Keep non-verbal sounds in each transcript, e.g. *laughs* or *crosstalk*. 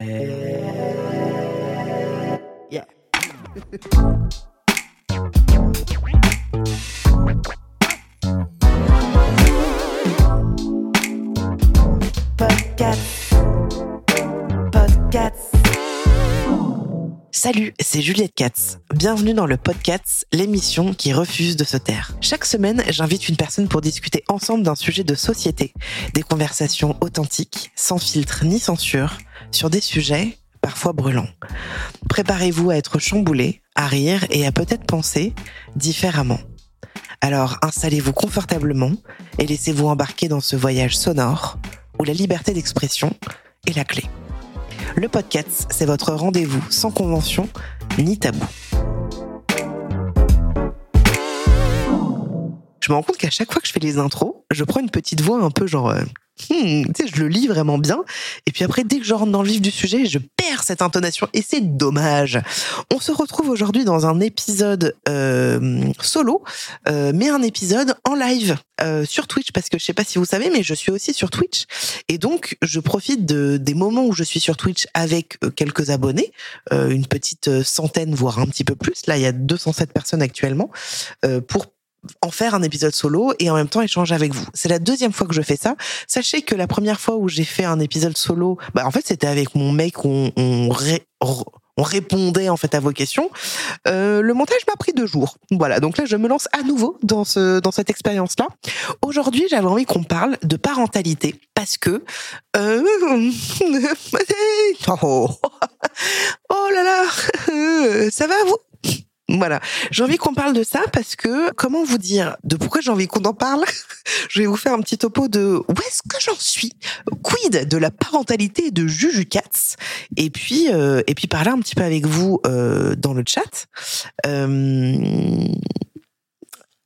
Yeah. *laughs* Podcast. Podcast. Salut, c'est Juliette Katz. Bienvenue dans le podcast, l'émission qui refuse de se taire. Chaque semaine, j'invite une personne pour discuter ensemble d'un sujet de société. Des conversations authentiques, sans filtre ni censure, sur des sujets parfois brûlants. Préparez-vous à être chamboulé, à rire et à peut-être penser différemment. Alors installez-vous confortablement et laissez-vous embarquer dans ce voyage sonore où la liberté d'expression est la clé. Le podcast, c'est votre rendez-vous sans convention ni tabou. Je me rends compte qu'à chaque fois que je fais les intros, je prends une petite voix un peu genre... hmm, tu sais, je le lis vraiment bien. Et puis après, dès que je rentre dans le vif du sujet, je perds cette intonation. Et c'est dommage. On se retrouve aujourd'hui dans un épisode euh, solo, euh, mais un épisode en live euh, sur Twitch. Parce que je sais pas si vous savez, mais je suis aussi sur Twitch. Et donc, je profite de, des moments où je suis sur Twitch avec euh, quelques abonnés, euh, une petite euh, centaine, voire un petit peu plus. Là, il y a 207 personnes actuellement, pour en faire un épisode solo et en même temps échanger avec vous. C'est la deuxième fois que je fais ça. Sachez que la première fois où j'ai fait un épisode solo, bah en fait c'était avec mon mec on, on, ré- on répondait en fait à vos questions. Euh, le montage m'a pris deux jours. Voilà, donc là je me lance à nouveau dans ce dans cette expérience là. Aujourd'hui j'avais envie qu'on parle de parentalité parce que euh... *laughs* oh, oh là là ça va vous? Voilà, j'ai envie qu'on parle de ça parce que comment vous dire de pourquoi j'ai envie qu'on en parle? *laughs* Je vais vous faire un petit topo de où est-ce que j'en suis, quid de la parentalité de Juju Katz? Et puis euh, et puis parler un petit peu avec vous euh, dans le chat. Euh...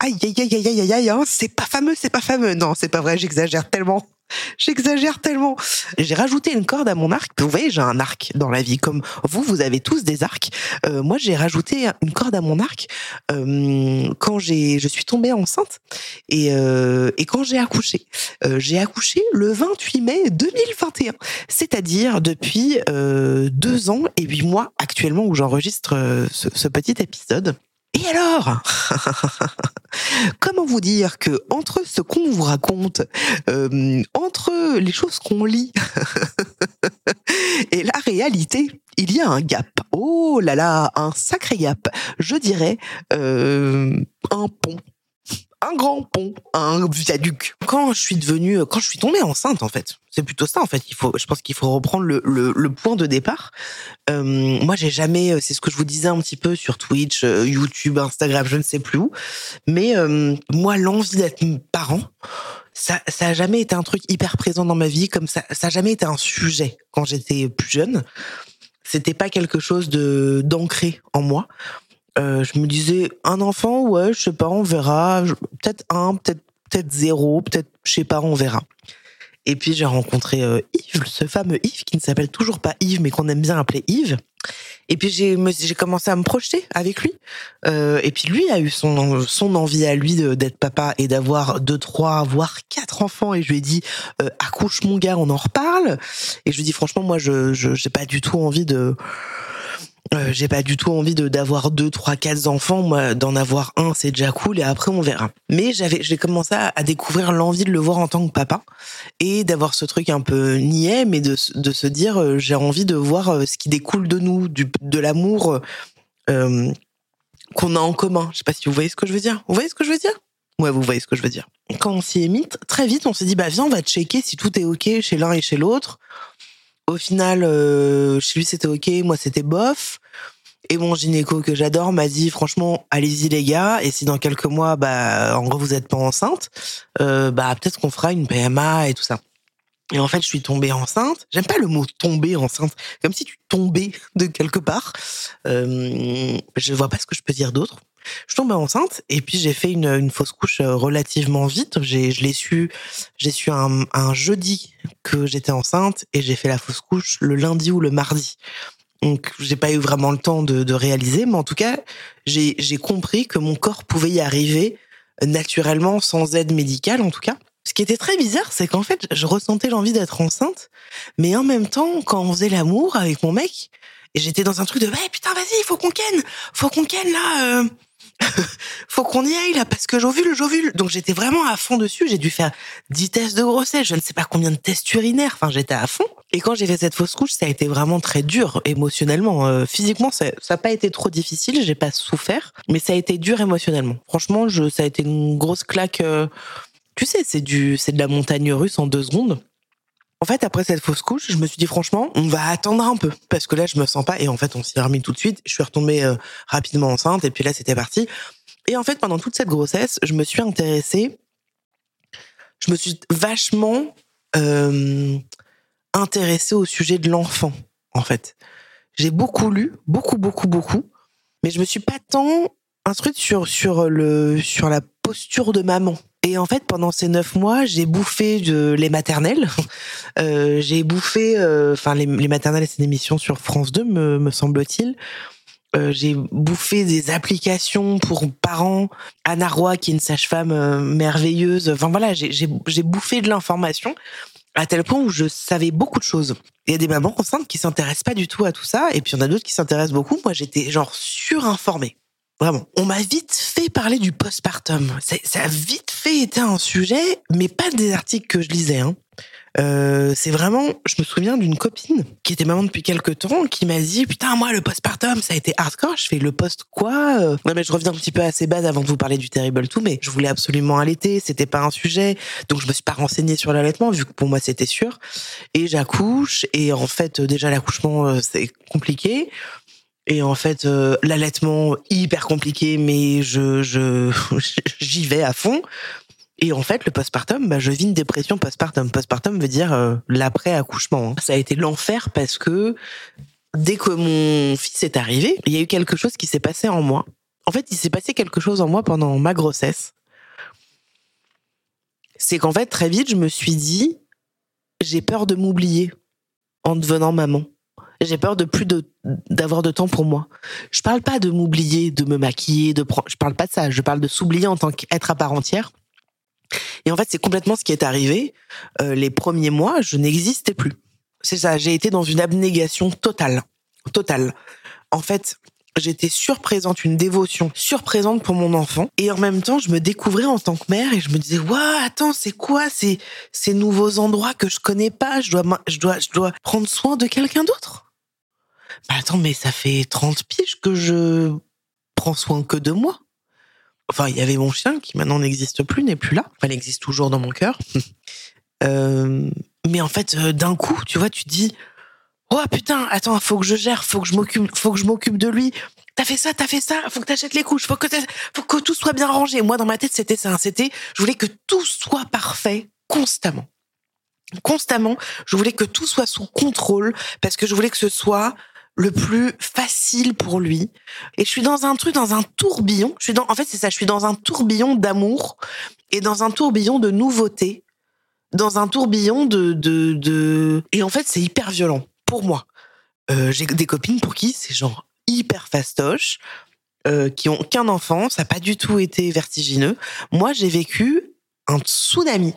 Aïe aïe aïe aïe aïe aïe aïe, hein, c'est pas fameux, c'est pas fameux. Non, c'est pas vrai, j'exagère tellement. *laughs* J'exagère tellement. J'ai rajouté une corde à mon arc. Vous voyez, j'ai un arc dans la vie. Comme vous, vous avez tous des arcs. Euh, moi, j'ai rajouté une corde à mon arc euh, quand j'ai, je suis tombée enceinte et, euh, et quand j'ai accouché. Euh, j'ai accouché le 28 mai 2021, c'est-à-dire depuis euh, deux ans et huit mois actuellement où j'enregistre euh, ce, ce petit épisode. Et alors? Comment vous dire que entre ce qu'on vous raconte, euh, entre les choses qu'on lit *laughs* et la réalité, il y a un gap. Oh là là, un sacré gap. Je dirais euh, un pont. Un grand pont, un viaduc. Quand je suis devenue, quand je suis tombée enceinte, en fait, c'est plutôt ça. En fait, il faut, je pense qu'il faut reprendre le, le, le point de départ. Euh, moi, j'ai jamais, c'est ce que je vous disais un petit peu sur Twitch, euh, YouTube, Instagram, je ne sais plus où. Mais euh, moi, l'envie d'être parent, ça, ça a jamais été un truc hyper présent dans ma vie, comme ça, ça a jamais été un sujet quand j'étais plus jeune. C'était pas quelque chose de d'ancré en moi. Euh, je me disais un enfant, ouais, je sais pas, on verra. Peut-être un, peut-être peut-être zéro, peut-être je sais pas, on verra. Et puis j'ai rencontré euh, Yves, ce fameux Yves qui ne s'appelle toujours pas Yves, mais qu'on aime bien appeler Yves. Et puis j'ai me- j'ai commencé à me projeter avec lui. Euh, et puis lui a eu son son envie à lui d'être papa et d'avoir deux, trois, voire quatre enfants. Et je lui ai dit accouche mon gars, on en reparle. Et je lui ai dit franchement moi je je j'ai pas du tout envie de euh, j'ai pas du tout envie de d'avoir deux, trois, quatre enfants. Moi, d'en avoir un, c'est déjà cool et après on verra. Mais j'avais, j'ai commencé à, découvrir l'envie de le voir en tant que papa et d'avoir ce truc un peu niais, mais de de se dire euh, j'ai envie de voir euh, ce qui découle de nous, du de l'amour qu'on a en commun. Je sais pas si vous voyez ce que je veux dire. Vous voyez ce que je veux dire? Ouais, vous voyez ce que je veux dire. Quand on s'y est très vite, on s'est dit bah viens, on va checker si tout est ok chez l'un et chez l'autre. Au final, euh, chez lui c'était ok, moi c'était bof. Et mon gynéco que j'adore m'a dit franchement, allez-y les gars. Et si dans quelques mois, bah en gros vous êtes pas enceinte, euh, bah peut-être qu'on fera une PMA et tout ça. Et en fait, je suis tombée enceinte. J'aime pas le mot tomber enceinte, comme si tu tombais de quelque part. Euh, je vois pas ce que je peux dire d'autre. Je suis tombée enceinte et puis j'ai fait une, une, fausse couche euh, relativement vite. J'ai, je l'ai su, j'ai su un, jeudi que j'étais enceinte et j'ai fait la fausse couche le lundi ou le mardi. Donc, j'ai pas eu vraiment le temps de, de réaliser, mais en tout cas, j'ai, j'ai compris que mon corps pouvait y arriver naturellement, sans aide médicale en tout cas. Ce qui était très bizarre, c'est qu'en fait, je ressentais l'envie d'être enceinte, mais en même temps, quand on faisait l'amour avec mon mec, et j'étais dans un truc de, hey, putain, vas-y, faut qu'on ken, faut qu'on ken là, euh... *laughs* faut qu'on y aille là, parce que j'ovule, j'ovule. Donc j'étais vraiment à fond dessus, j'ai dû faire 10 tests de grossesse, je ne sais pas combien de tests urinaires, enfin j'étais à fond. Et quand j'ai fait cette fausse couche, ça a été vraiment très dur émotionnellement. Euh, physiquement, ça n'a pas été trop difficile, j'ai pas souffert, mais ça a été dur émotionnellement. Franchement, ça a été une grosse claque. Euh, tu sais, c'est c'est de la montagne russe en deux secondes. En fait, après cette fausse couche, je me suis dit franchement, on va attendre un peu parce que là, je me sens pas. Et en fait, on s'y remis tout de suite. Je suis retombée euh, rapidement enceinte et puis là, c'était parti. Et en fait, pendant toute cette grossesse, je me suis intéressée. Je me suis vachement euh, intéressée au sujet de l'enfant. En fait, j'ai beaucoup lu, beaucoup, beaucoup, beaucoup, mais je me suis pas tant instruite sur sur le sur la posture de maman. Et en fait, pendant ces neuf mois, j'ai bouffé de les maternelles. *laughs* Euh, j'ai bouffé, euh, enfin les, les, maternelles, c'est une émission sur France 2, me, semble-t-il. Euh, j'ai bouffé des applications pour parents. Anna Roy, qui est une sage-femme merveilleuse. Enfin voilà, j'ai bouffé de l'information à tel point où je savais beaucoup de choses. Il y a des mamans enceintes qui s'intéressent pas du tout à tout ça, et puis il y en a d'autres qui s'intéressent beaucoup. Moi, j'étais genre surinformée. Vraiment. On m'a vite fait parler du postpartum. Ça a vite fait été un sujet, mais pas des articles que je lisais. Hein. Euh, c'est vraiment, je me souviens d'une copine qui était maman depuis quelques temps, qui m'a dit putain moi le postpartum ça a été hardcore. Je fais le post quoi euh? Non mais je reviens un petit peu à ces bases avant de vous parler du terrible tout, mais je voulais absolument allaiter, c'était pas un sujet, donc je me suis pas renseignée sur l'allaitement vu que pour moi c'était sûr. Et j'accouche et en fait déjà l'accouchement euh, c'est compliqué. Et en fait, euh, l'allaitement hyper compliqué, mais je *laughs* j'y vais à fond. Et en fait, le postpartum, bah, je vis une dépression postpartum. Postpartum veut dire euh, l'après accouchement. Hein. Ça a été l'enfer parce que dès que mon fils est arrivé, il y a eu quelque chose qui s'est passé en moi. En fait, il s'est passé quelque chose en moi pendant ma grossesse. C'est qu'en fait, très vite, je me suis dit, j'ai peur de m'oublier en devenant maman j'ai peur de plus de d'avoir de temps pour moi. Je parle pas de m'oublier, de me maquiller, de prendre, je parle pas de ça. Je parle de s'oublier en tant qu'être à part entière. Et en fait, c'est complètement ce qui est arrivé. Euh, les premiers mois, je n'existais plus. C'est ça. J'ai été dans une abnégation totale, totale. En fait, j'étais surprésente, une dévotion surprésente pour mon enfant. Et en même temps, je me découvrais en tant que mère et je me disais, waouh, attends, c'est quoi ces, ces nouveaux endroits que je connais pas? Je dois, je dois, je dois prendre soin de quelqu'un d'autre. Bah attends, mais ça fait 30 piges que je prends soin que de moi. Enfin, il y avait mon chien qui maintenant n'existe plus, n'est plus là. Enfin, il existe toujours dans mon cœur. *laughs* euh, mais en fait, euh, d'un coup, tu vois, tu dis, oh putain, attends, faut que je gère, faut que je m'occupe, faut que je m'occupe de lui. T'as fait ça, t'as fait ça, faut que t'achètes les couches, faut faut que tout soit bien rangé. Moi, dans ma tête, c'était ça. C'était, je voulais que tout soit parfait constamment. Constamment, je voulais que tout soit sous contrôle parce que je voulais que ce soit le plus facile pour lui. Et je suis dans un truc, dans un tourbillon. Je suis dans, en fait, c'est ça. Je suis dans un tourbillon d'amour et dans un tourbillon de nouveauté, dans un tourbillon de, de, de... et en fait, c'est hyper violent pour moi. Euh, j'ai des copines pour qui c'est genre hyper fastoche, euh, qui ont qu'un enfant, ça n'a pas du tout été vertigineux. Moi, j'ai vécu un tsunami.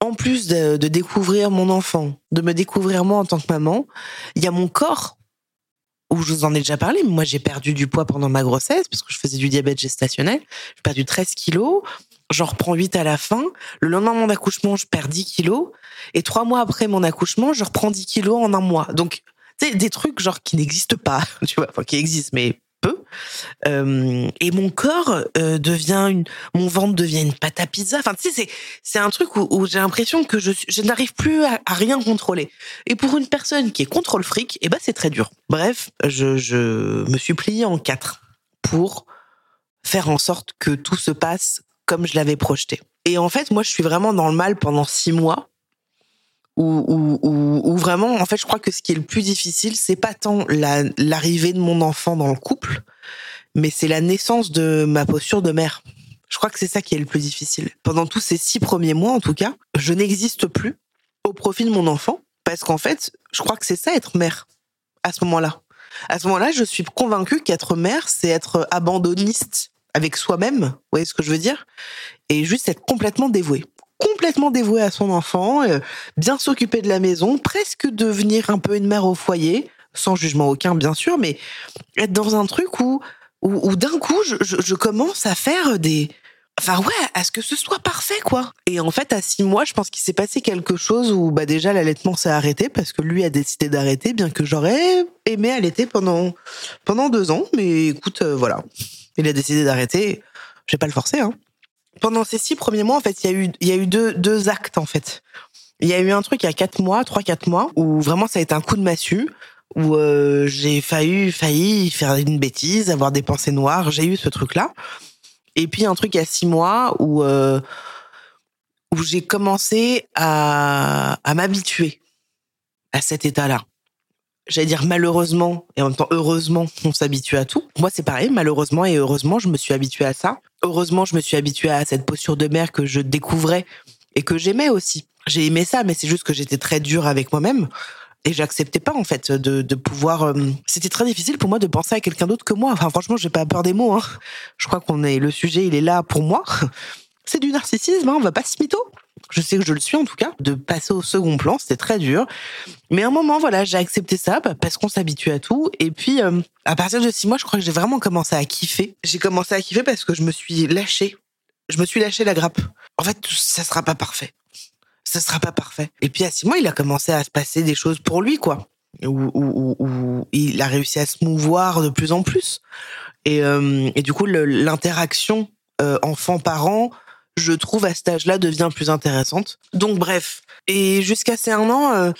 En plus de découvrir mon enfant, de me découvrir moi en tant que maman, il y a mon corps où je vous en ai déjà parlé, mais moi j'ai perdu du poids pendant ma grossesse parce que je faisais du diabète gestationnel. J'ai perdu 13 kilos, j'en reprends 8 à la fin. Le lendemain de mon accouchement, je perds 10 kilos. Et trois mois après mon accouchement, je reprends 10 kilos en un mois. Donc, c'est des trucs genre qui n'existent pas, *laughs* tu vois, enfin qui existent, mais Euh, et mon corps euh, devient une, mon ventre devient une pâte à pizza. Enfin, tu sais, c'est c'est un truc où, j'ai l'impression que je n'arrive plus à, à, rien contrôler. Et pour une personne qui est contrôle fric, eh ben c'est très dur. Bref, je je me suis pliée en quatre pour faire en sorte que tout se passe comme je l'avais projeté. Et en fait, moi, je suis vraiment dans le mal pendant six mois Ou vraiment, en fait, je crois que ce qui est le plus difficile, c'est pas tant l'arrivée de mon enfant dans le couple, mais c'est la naissance de ma posture de mère. Je crois que c'est ça qui est le plus difficile. Pendant tous ces six premiers mois, en tout cas, je n'existe plus au profit de mon enfant, parce qu'en fait, je crois que c'est ça être mère à ce moment-là. À ce moment-là, je suis convaincue qu'être mère, c'est être abandonniste avec soi-même, vous voyez ce que je veux dire Et juste être complètement dévouée complètement dévouée à son enfant, euh, bien s'occuper de la maison, presque devenir un peu une mère au foyer, sans jugement aucun bien sûr, mais être dans un truc où, où, d'un coup je, je, commence à faire des... Enfin ouais, à ce que ce soit parfait quoi. Et en fait à six mois, je pense qu'il s'est passé quelque chose où bah déjà l'allaitement s'est arrêté parce que lui a décidé d'arrêter, bien que j'aurais aimé allaiter pendant pendant deux ans, mais écoute euh, voilà, il a décidé d'arrêter. Je vais pas le forcer hein pendant ces six premiers mois, en fait, il y a eu, deux, actes, en fait. Il y a eu un truc il y a quatre mois, trois, quatre mois, où vraiment ça a été un coup de massue, où euh, j'ai failli, faire une bêtise, avoir des pensées noires. J'ai eu ce truc-là. Et puis un truc il y a six mois où euh, où j'ai commencé à, à m'habituer à cet état-là j'allais dire malheureusement et en même temps heureusement, on s'habitue à tout. Moi, c'est pareil, malheureusement et heureusement, je me suis habituée à ça. Heureusement, je me suis habituée à cette posture de mère que je découvrais et que j'aimais aussi. J'ai aimé ça, mais c'est juste que j'étais très dure avec moi-même et j'acceptais pas en fait de, de pouvoir. Euh, c'était très difficile pour moi de penser à quelqu'un d'autre que moi. Enfin, franchement, j'ai pas peur des mots. Hein. Je crois qu'on est le sujet, il est là pour moi. *laughs* C'est du narcissisme, hein, on va pas se mytho je sais que je le suis en tout cas, de passer au second plan, c'était très dur. Mais à un moment, voilà, j'ai accepté ça bah, parce qu'on s'habitue à tout. Et puis, euh, à partir de six mois, je crois que j'ai vraiment commencé à kiffer. J'ai commencé à kiffer parce que je me suis lâchée. Je me suis lâché la grappe. En fait, ça sera pas parfait. Ça sera pas parfait. Et puis à six mois, il a commencé à se passer des choses pour lui, quoi. Où, il a réussi à se mouvoir de plus en plus. Et, euh, et du coup, l'interaction euh, enfant-parent je trouve à cet âge-là devient plus intéressante. Donc bref, et jusqu'à ces un an, euh,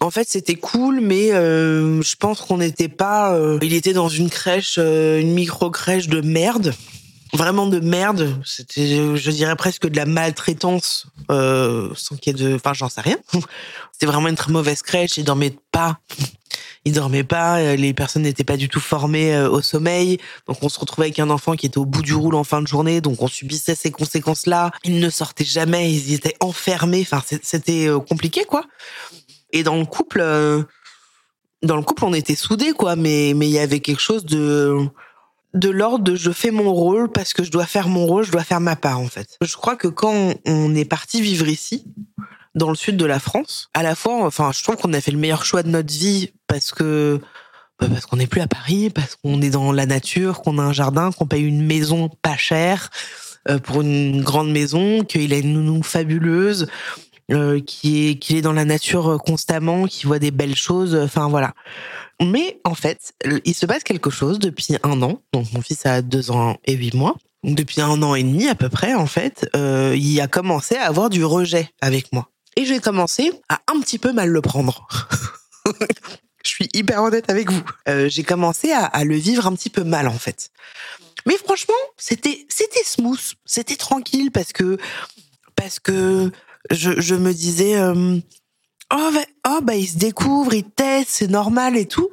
en fait c'était cool, mais euh, je pense qu'on n'était pas. Euh, il était dans une crèche, une micro crèche de merde. Vraiment de merde, c'était, je dirais presque de la maltraitance, sans qu'il y ait de, enfin j'en sais rien. *laughs* C'était vraiment une très mauvaise crèche, il dormait pas ils dormaient pas, euh, les personnes n'étaient pas du tout formées euh, au sommeil, donc on se retrouvait avec un enfant qui était au bout du roule en fin de journée, donc on subissait ces conséquences-là. Ils ne sortaient jamais, ils étaient enfermés, enfin c'était euh, compliqué quoi. Et dans le couple, dans le couple on était soudés quoi, mais mais il y avait quelque chose de de l'ordre de je fais mon rôle parce que je dois faire mon rôle, je dois faire ma part en fait. Je crois que quand on est parti vivre ici, dans le sud de la France. À la fois, enfin, je trouve qu'on a fait le meilleur choix de notre vie parce que bah, parce qu'on n'est plus à Paris, parce qu'on est dans la nature, qu'on a un jardin, qu'on paye une maison pas chère euh, pour une grande maison, qu'il a une nounou fabuleuse, euh, qui est qu'il est dans la nature constamment, qui voit des belles choses. Enfin voilà. Mais en fait, il se passe quelque chose depuis un an. Donc mon fils a deux ans et huit mois. Depuis un an et demi à peu près, en fait, euh, il a commencé à avoir du rejet avec moi. Et j'ai commencé à un petit peu mal le prendre. *laughs* Je suis hyper honnête avec vous. Euh, j'ai commencé à, le vivre un petit peu mal en fait. Mais franchement, c'était c'était smooth, c'était tranquille parce que parce que je, me disais euh, oh bah, il se découvre, il teste, c'est normal et tout.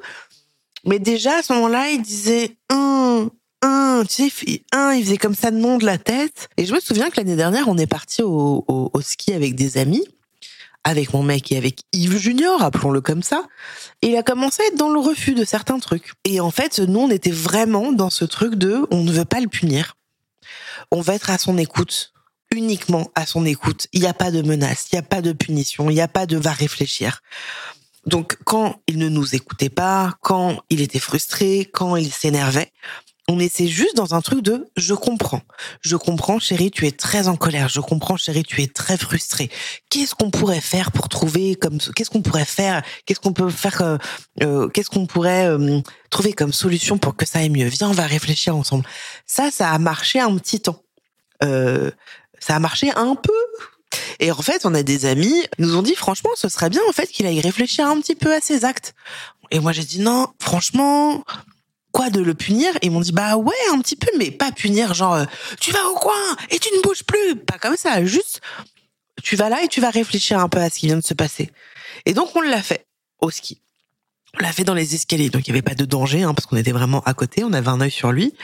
Mais déjà à ce moment-là, il disait un un, tu sais, un, il faisait comme ça nom de la tête. Et je me souviens que l'année dernière, on est parti au ski avec des amis avec mon mec et avec Yves Junior, appelons-le comme ça, il a commencé à être dans le refus de certains trucs. Et en fait, nous, on était vraiment dans ce truc de on ne veut pas le punir. On va être à son écoute, uniquement à son écoute. Il n'y a pas de menace, il n'y a pas de punition, il n'y a pas de va réfléchir. Donc, quand il ne nous écoutait pas, quand il était frustré, quand il s'énervait, on essaie juste dans un truc de je comprends. Je comprends, chérie, tu es très en colère. Je comprends, chérie, tu es très frustrée. Qu'est-ce qu'on pourrait faire pour trouver comme qu'est-ce qu'on pourrait faire? Qu'est-ce qu'on peut faire euh, euh, Qu'est-ce qu'on pourrait euh, trouver comme solution pour que ça aille mieux? Viens, on va réfléchir ensemble. Ça, ça a marché un petit temps. ça a marché un peu. Et en fait, on a des amis nous ont dit franchement, ce serait bien en fait qu'il aille réfléchir un petit peu à ses actes. Et moi, j'ai dit non, franchement, quoi de le punir? Et ils m'ont dit bah ouais un petit peu, mais pas punir genre euh, tu vas au coin et tu ne bouges plus, pas comme ça, juste tu vas là et tu vas réfléchir un peu à ce qui vient de se passer. Et donc on l'a fait au ski. On l'a fait dans les escaliers, donc il n'y avait pas de danger, hein, parce qu'on était vraiment à côté, on avait un œil sur lui.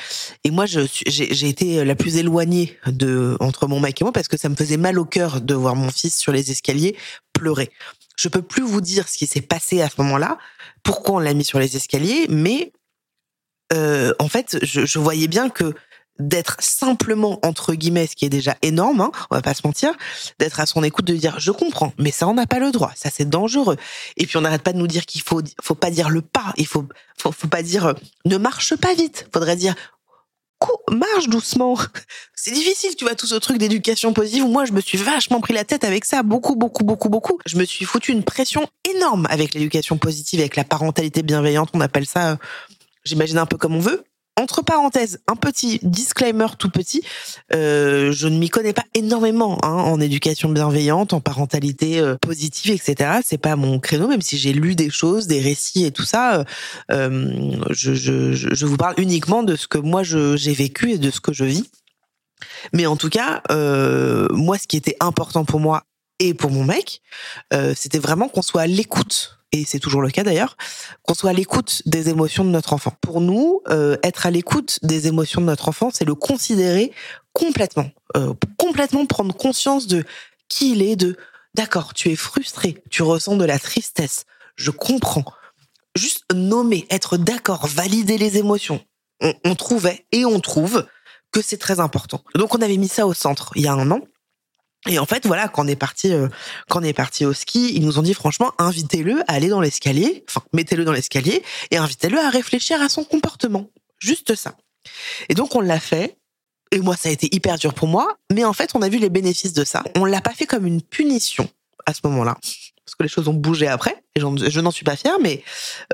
Et moi, j'ai été la plus éloignée de entre mon mec et moi, parce que ça me faisait mal au cœur de voir mon fils sur les escaliers pleurer. Je peux plus vous dire ce qui s'est passé à ce moment-là, pourquoi on l'a mis sur les escaliers, mais euh, en fait, je, voyais bien que d'être simplement entre guillemets, ce qui est déjà énorme, hein, on va pas se mentir, d'être à son écoute, de dire je comprends, mais ça on n'a pas le droit, ça c'est dangereux. Et puis on n'arrête pas de nous dire qu'il faut, faut pas dire le pas, il faut, faut, faut pas dire euh, ne marche pas vite, faudrait dire marche doucement. *laughs* C'est difficile, tu vois, tout ce truc d'éducation positive. Moi, je me suis vachement pris la tête avec ça, beaucoup, beaucoup, beaucoup, beaucoup. Je me suis foutu une pression énorme avec l'éducation positive, avec la parentalité bienveillante. On appelle ça, euh, j'imagine un peu comme on veut entre parenthèses, un petit disclaimer tout petit. Euh, je ne m'y connais pas énormément hein, en éducation bienveillante, en parentalité euh, positive, etc. C'est pas mon créneau, même si j'ai lu des choses, des récits et tout ça. Euh, je, je, je, vous parle uniquement de ce que moi j'ai vécu et de ce que je vis. Mais en tout cas, euh, moi, ce qui était important pour moi et pour mon mec, euh, c'était vraiment qu'on soit à l'écoute et c'est toujours le cas d'ailleurs, qu'on soit à l'écoute des émotions de notre enfant. Pour nous, euh, être à l'écoute des émotions de notre enfant, c'est le considérer complètement, euh, complètement prendre conscience de qui il est, de d'accord, tu es frustré, tu ressens de la tristesse, je comprends. Juste nommer, être d'accord, valider les émotions. On, on trouvait et on trouve que c'est très important. Donc on avait mis ça au centre il y a un an. Et en fait, voilà, quand on est parti, euh, quand on est parti au ski, ils nous ont dit franchement, invitez-le à aller dans l'escalier, enfin, mettez-le dans l'escalier et invitez-le à réfléchir à son comportement. Juste ça. Et donc, on l'a fait. Et moi, ça a été hyper dur pour moi. Mais en fait, on a vu les bénéfices de ça. On l'a pas fait comme une punition à ce moment-là. Parce que les choses ont bougé après. Et je n'en suis pas fière, mais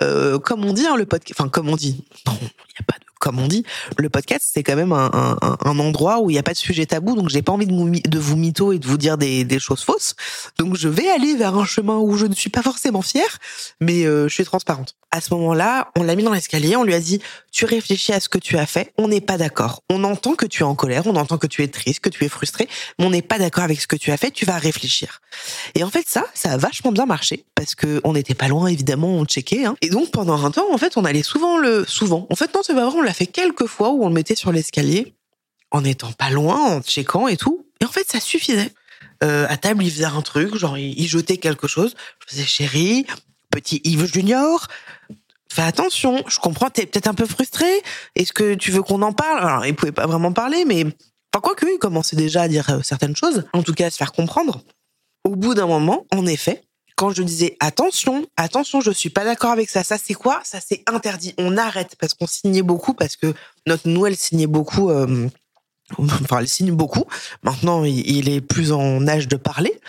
euh, comme on dit, hein, le podcast, enfin, comme on dit, il n'y a pas de comme on dit, le podcast, c'est quand même un, un, un, endroit où il n'y a pas de sujet tabou, donc j'ai pas envie de, vous, de vous mytho et de vous dire des, des, choses fausses. Donc je vais aller vers un chemin où je ne suis pas forcément fière, mais euh, je suis transparente. À ce moment-là, on l'a mis dans l'escalier, on lui a dit, tu réfléchis à ce que tu as fait, on n'est pas d'accord. On entend que tu es en colère, on entend que tu es triste, que tu es frustré, mais on n'est pas d'accord avec ce que tu as fait, tu vas réfléchir. Et en fait, ça, ça a vachement bien marché, parce que on n'était pas loin, évidemment, on checkait. Hein. Et donc pendant un temps, en fait, on allait souvent le... Souvent. En fait, non, c'est pas vrai, on l'a fait quelques fois où on le mettait sur l'escalier, en étant pas loin, en checkant et tout. Et en fait, ça suffisait. Euh, à table, il faisait un truc, genre il, jetait quelque chose. Je faisais chérie, petit Yves Junior, fais attention. Je comprends, t'es peut-être un peu frustré. Est-ce que tu veux qu'on en parle? Alors, il pouvait pas vraiment parler, mais enfin quoi que, il commençait déjà à dire euh, certaines choses. En tout cas, à se faire comprendre. Au bout d'un moment, en effet, quand je disais attention, attention, je suis pas d'accord avec ça. Ça c'est quoi? Ça c'est interdit. On arrête parce qu'on signait beaucoup parce que notre Noël signait beaucoup. Euh, *laughs* enfin, elle signe beaucoup. Maintenant, il est plus en âge de parler.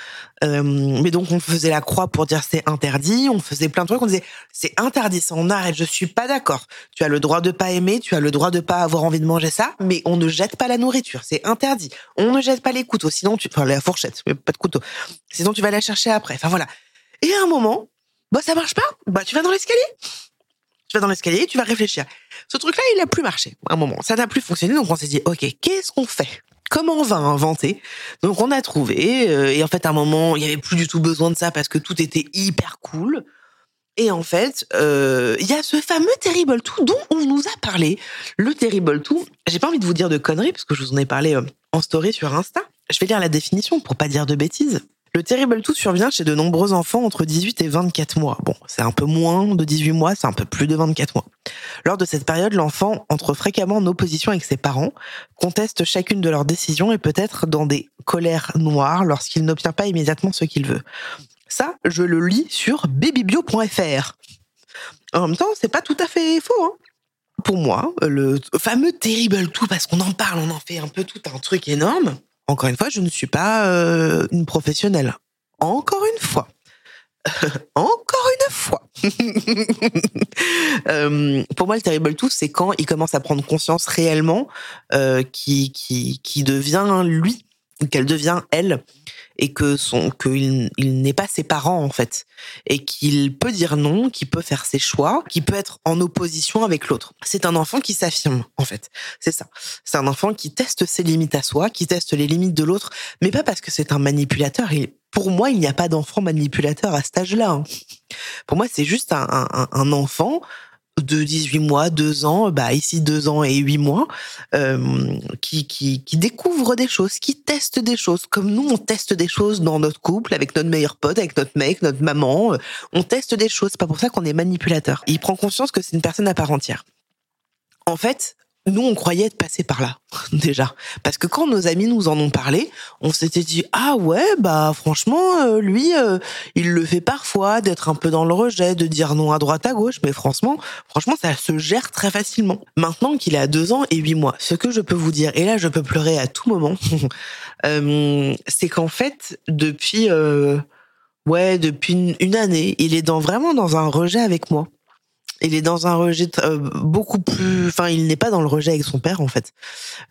Euh, mais donc, on faisait la croix pour dire c'est interdit. On faisait plein de trucs. On disait c'est interdit, ça on arrête. Je suis pas d'accord. Tu as le droit de pas aimer, tu as le droit de pas avoir envie de manger ça, mais on ne jette pas la nourriture. C'est interdit. On ne jette pas les couteaux, sinon tu, enfin la fourchette, pas de couteau. Sinon tu vas la chercher après. Enfin voilà. Et à un moment, bah ça marche pas. Bah tu vas dans l'escalier. Tu vas dans l'escalier, tu vas réfléchir. Ce truc-là, il a plus marché. À un moment, ça n'a plus fonctionné. Donc on s'est dit, ok, qu'est-ce qu'on fait? Comment on va inventer? Donc on a trouvé. Euh, et en fait, à un moment, il y avait plus du tout besoin de ça parce que tout était hyper cool. Et en fait, euh, il y a ce fameux Terrible Tout dont on nous a parlé. Le Terrible Tout, j'ai pas envie de vous dire de conneries parce que je vous en ai parlé euh, en story sur Insta. Je vais lire la définition pour pas dire de bêtises. Le terrible tout survient chez de nombreux enfants entre 18 et 24 mois. Bon, c'est un peu moins de 18 mois, c'est un peu plus de 24 mois. Lors de cette période, l'enfant entre fréquemment en opposition avec ses parents, conteste chacune de leurs décisions et peut être dans des colères noires lorsqu'il n'obtient pas immédiatement ce qu'il veut. Ça, je le lis sur babybio.fr. En même temps, c'est pas tout à fait faux. Hein pour moi, le fameux terrible tout, parce qu'on en parle, on en fait un peu tout un truc énorme. Encore une fois, je ne suis pas euh, une professionnelle. Encore une fois. *laughs* Encore une fois. *laughs* euh, pour moi, le terrible tout, c'est quand il commence à prendre conscience réellement euh, qui, qui, qui devient lui, qu'elle devient elle, et que son qu'il il, n'est pas ses parents en fait et qu'il peut dire non, qu'il peut faire ses choix, qu'il peut être en opposition avec l'autre. C'est un enfant qui s'affirme en fait. C'est ça. C'est un enfant qui teste ses limites à soi, qui teste les limites de l'autre, mais pas parce que c'est un manipulateur. Pour moi, il n'y a pas d'enfant manipulateur à cet âge-là. hein. Pour moi, c'est juste un, un- un enfant de 18 mois, 2 ans, bah ici 2 ans et 8 mois, euh, qui, qui, qui découvre des choses, qui teste des choses, comme nous, on teste des choses dans notre couple, avec notre meilleur pote, avec notre mec, notre maman, euh, on teste des choses, c'est pas pour ça qu'on est manipulateur. Il prend conscience que c'est une personne à part entière. En fait, nous, on croyait être passé par là, *laughs* déjà. Parce que quand nos amis nous en ont parlé, on s'était dit, ah ouais, bah franchement, euh, lui, euh, il le fait parfois, d'être un peu dans le rejet, de dire non à droite, à gauche, mais franchement, franchement, ça se gère très facilement. Maintenant qu'il a deux ans et huit mois, ce que je peux vous dire, et là, je peux pleurer à tout moment, *laughs* euh, c'est qu'en fait, depuis, euh, ouais, depuis une, année, il est dans, vraiment dans un rejet avec moi. Il est dans un rejet euh, beaucoup plus. Enfin, il n'est pas dans le rejet avec son père en fait.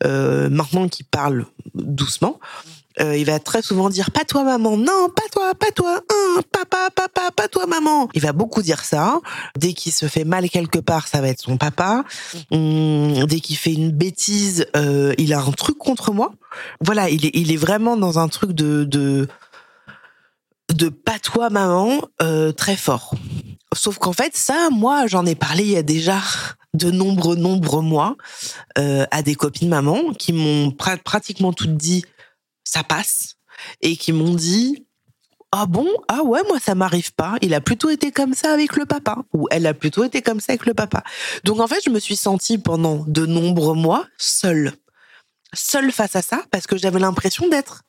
Euh, maintenant qu'il parle doucement, euh, il va très souvent dire pas toi maman, non pas toi, pas toi, hein, papa, papa, pas toi maman. Il va beaucoup dire ça. Dès qu'il se fait mal quelque part, ça va être son papa. Hum, dès qu'il fait une bêtise, euh, il a un truc contre moi. Voilà, il est, il est vraiment dans un truc de de de pas toi maman très fort. Sauf qu'en fait, ça, moi, j'en ai parlé il y a déjà de nombreux, nombreux mois euh, à des copines maman qui m'ont pra- pratiquement toutes dit ça passe et qui m'ont dit ah bon ah ouais moi ça m'arrive pas. Il a plutôt été comme ça avec le papa. Ou elle a plutôt été comme ça avec le papa. Donc en fait je me suis sentie pendant de nombreux mois seule. Seule face à ça parce que j'avais l'impression d'être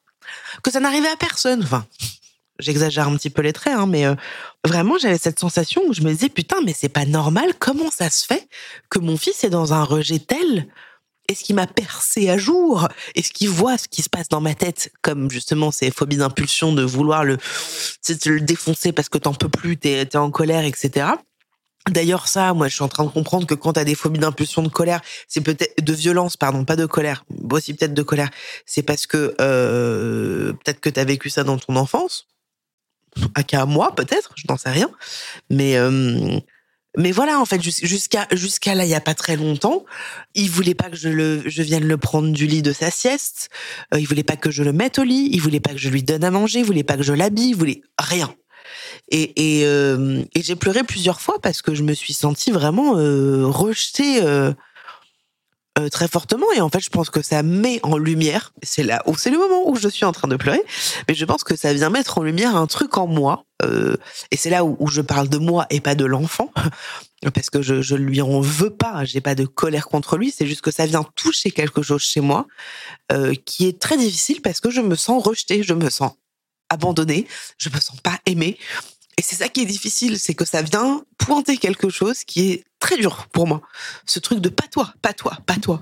que ça n'arrivait à personne. Enfin j'exagère un petit peu les traits, hein, mais euh, vraiment j'avais cette sensation où je me disais putain mais c'est pas normal, comment ça se fait que mon fils est dans un rejet tel? Est-ce qu'il m'a percé à jour? Est-ce qu'il voit ce qui se passe dans ma tête? Comme justement ces phobies d'impulsion de vouloir le, tu le défoncer parce que t'en peux plus, t'es es en colère, etc. D'ailleurs, ça, moi, je suis en train de comprendre que quand t'as des phobies d'impulsion, de colère, c'est peut-être de violence, pardon, pas de colère, aussi peut-être de colère. C'est parce que euh, peut-être que t'as vécu ça dans ton enfance, à qu'à moi peut-être, je n'en sais rien. Mais euh, mais voilà, en fait, jus- jusqu'à jusqu'à là, il y a pas très longtemps, il voulait pas que je le je vienne le prendre du lit de sa sieste. Euh, il voulait pas que je le mette au lit. Il voulait pas que je lui donne à manger. Il voulait pas que je l'habille. Il voulait rien. Et et, euh, j'ai pleuré plusieurs fois parce que je me suis sentie vraiment rejetée. Euh, très fortement. Et en fait je pense que ça met en lumière c'est là où c'est le moment où je suis en train de pleurer mais je pense que ça vient mettre en lumière un truc en moi euh, et c'est là où, je parle de moi et pas de l'enfant *laughs* parce que je je lui en veux pas j'ai pas de colère contre lui c'est juste que ça vient toucher quelque chose chez moi euh, qui est très difficile parce que je me sens rejetée je me sens abandonnée je me sens pas aimée et c'est ça qui est difficile, c'est que ça vient pointer quelque chose qui est très dur pour moi. Ce truc de pas toi, pas toi, pas toi,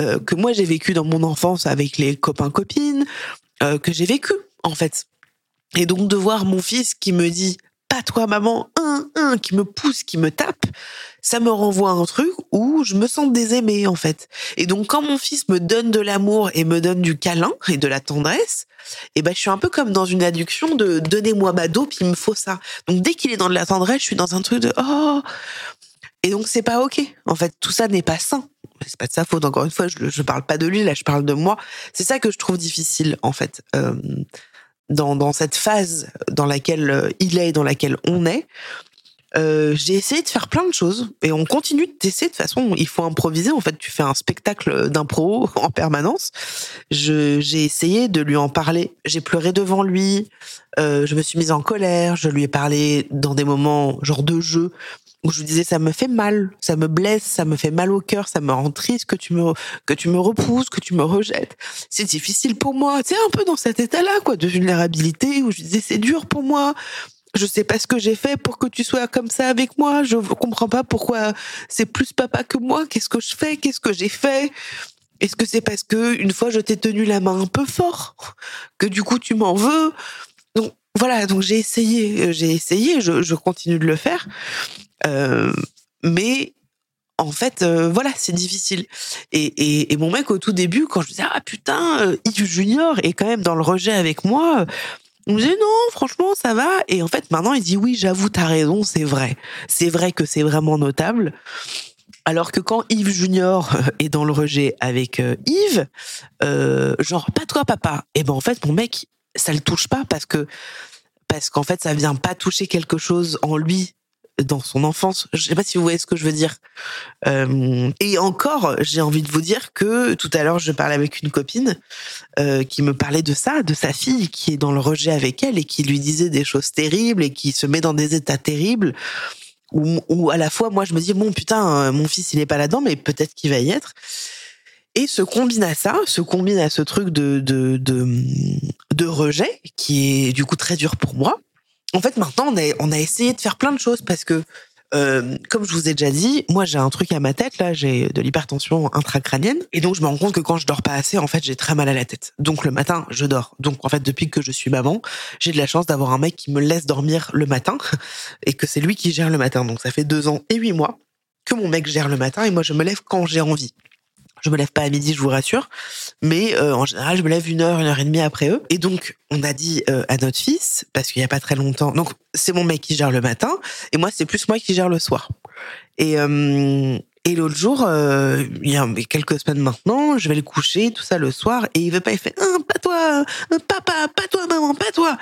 euh, que moi j'ai vécu dans mon enfance avec les copains copines, euh, que j'ai vécu en fait. Et donc de voir mon fils qui me dit pas toi maman, un, un, qui me pousse, qui me tape, ça me renvoie à un truc où je me sens désaimée en fait. Et donc quand mon fils me donne de l'amour et me donne du câlin et de la tendresse, et ben je suis un peu comme dans une adduction de donnez-moi ma dope, il me faut ça. Donc dès qu'il est dans de la tendresse, je suis dans un truc de oh et donc c'est pas ok. En fait, tout ça n'est pas sain. C'est pas de sa faute. Encore une fois, je, je parle pas de lui là, je parle de moi. C'est ça que je trouve difficile en fait. Euh, dans, dans cette phase dans laquelle euh, il est et dans laquelle on est, euh, j'ai essayé de faire plein de choses et on continue de toute façon. Il faut improviser. En fait, tu fais un spectacle d'impro *laughs* en permanence. J'ai essayé de lui en parler. J'ai pleuré devant lui. Euh, je me suis mise en colère. Je lui ai parlé dans des moments genre de jeu où je lui disais ça me fait mal, ça me blesse, ça me fait mal au cœur, ça me rend triste que tu me que tu me repousses, que tu me rejettes. C'est difficile pour moi. C'est un peu dans cet état-là quoi de vulnérabilité où je disais c'est dur pour moi. Je sais pas ce que j'ai fait pour que tu sois comme ça avec moi. Je comprends pas pourquoi c'est plus papa que moi. Qu'est-ce que je fais? Qu'est-ce que j'ai fait? Est-ce que c'est parce que une fois je t'ai tenu la main un peu fort que du coup tu m'en veux? Donc voilà. Donc j'ai essayé, j'ai essayé. Je, continue de le faire. Euh, mais en fait, euh, voilà, c'est difficile. Et, et, et, mon mec, au tout début, quand je disais, ah putain, euh, Yves Junior est quand même dans le rejet avec moi, il me disait, non, franchement, ça va. Et en fait, maintenant, il dit, oui, j'avoue, t'as raison, c'est vrai. C'est vrai que c'est vraiment notable. Alors que quand Yves Junior *laughs* est dans le rejet avec Yves, genre, pas toi, papa, et ben en fait, mon mec, ça le touche pas parce que parce qu'en fait ça vient pas toucher quelque chose en lui dans son enfance. Je sais pas si vous voyez ce que je veux dire. Euh, et encore, j'ai envie de vous dire que tout à l'heure, je parlais avec une copine euh, qui me parlait de ça, de sa fille qui est dans le rejet avec elle et qui lui disait des choses terribles et qui se met dans des états terribles. Où, à la fois, moi, je me dis bon putain, euh, mon fils, il est pas là-dedans, mais peut-être qu'il va y être. Et se combine à ça, se combine à ce truc de, de, de rejet qui est du coup très dur pour moi en fait, maintenant, on a, on a essayé de faire plein de choses parce que, euh, comme je vous ai déjà dit, moi j'ai un truc à ma tête là, j'ai de l'hypertension intracrânienne et donc je me rends compte que quand je dors pas assez, en fait, j'ai très mal à la tête. Donc le matin, je dors. Donc en fait, depuis que je suis maman, j'ai de la chance d'avoir un mec qui me laisse dormir le matin *laughs* et que c'est lui qui gère le matin. Donc ça fait deux ans et huit mois que mon mec gère le matin et moi je me lève quand j'ai envie. Je me lève pas à midi, je vous rassure, mais euh, en général, je me lève une heure, une heure et demie après eux. Et donc, on a dit euh, à notre fils, parce qu'il y a pas très longtemps, donc c'est mon mec qui gère le matin, et moi c'est plus moi qui gère le soir. Et euh, et l'autre jour, il y a quelques semaines maintenant, je vais le coucher, tout ça le soir, et il veut pas, il fait, ah, pas toi, papa, pas toi, maman, pas toi.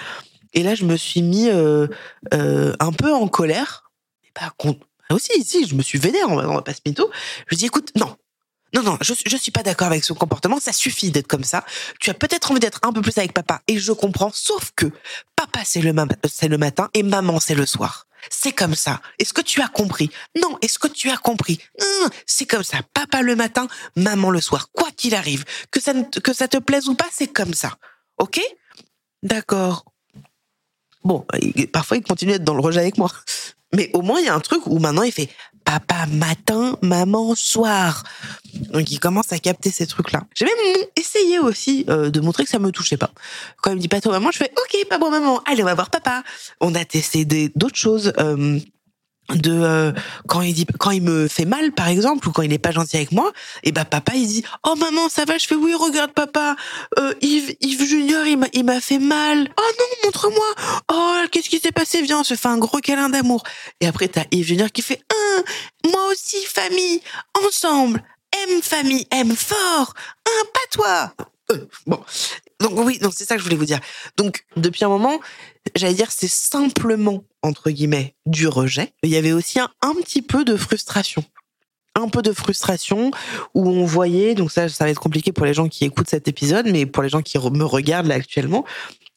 Et là, je me suis mis un peu en colère. Et bah, aussi, si, je me suis vénère, on va pas se mytho. Je lui dis, écoute, non, non, non, je, je suis pas d'accord avec ce comportement. Ça suffit d'être comme ça. Tu as peut-être envie d'être un peu plus avec papa, et je comprends. Sauf que papa c'est le, c'est le matin et maman c'est le soir. C'est comme ça. Est-ce que tu as compris? Non. Est-ce que tu as compris? C'est comme ça. Papa le matin, maman le soir. Quoi qu'il arrive, que ça, que ça te plaise ou pas, c'est comme ça. Ok? D'accord. Bon, parfois il continue à être dans le rejet avec moi. *laughs* Mais au moins, il y a un truc où maintenant il fait papa matin, maman soir. Donc il commence à capter ces trucs-là. J'ai même essayé aussi euh, de montrer que ça me touchait pas. Quand il me dit pas toi maman, je fais ok pas bon maman, allez on va voir papa. On a testé d'autres choses. Euh, de euh, quand il dit quand il me fait mal par exemple ou quand il est pas gentil avec moi et bah papa il dit oh maman ça va je fais oui regarde papa. Euh, Yves Yves Junior il m'a il m'a fait mal oh non montre-moi oh qu'est-ce qui s'est passé? Viens on se fait un gros câlin d'amour et après t'as Yves Junior qui fait un moi aussi famille. Ensemble. Aime famille. Aime fort. Un pas toi. Euh, bon. Donc oui donc c'est ça que je voulais vous dire. Donc depuis un moment j'allais dire, c'est simplement, entre guillemets, du rejet. Il y avait aussi un, petit peu de frustration. Un peu de frustration où on voyait, donc ça, ça va être compliqué pour les gens qui écoutent cet épisode, mais pour les gens qui me regardent là actuellement,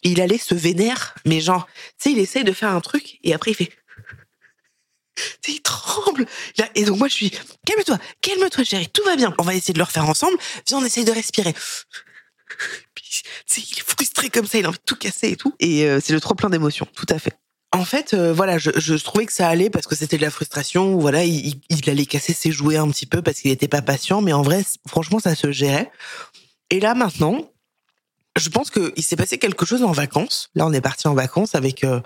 il allait se vénère, mais genre, tu sais, il essaye de faire un truc et après il fait *laughs* il tremble. Et donc moi je suis, calme-toi, calme-toi chérie, tout va bien. On va essayer de le refaire ensemble. Viens, on essaye de respirer il est frustré comme ça, il a envie de tout casser et tout. Et euh, c'est le trop plein d'émotions, tout à fait. En fait, euh, voilà, je, trouvais que ça allait parce que c'était de la frustration. Voilà, il, il, allait casser ses jouets un petit peu parce qu'il n'était pas patient, mais en vrai, franchement, ça se gérait. Et là, maintenant, je pense qu'il s'est passé quelque chose en vacances. Là, on est parti en vacances avec, euh,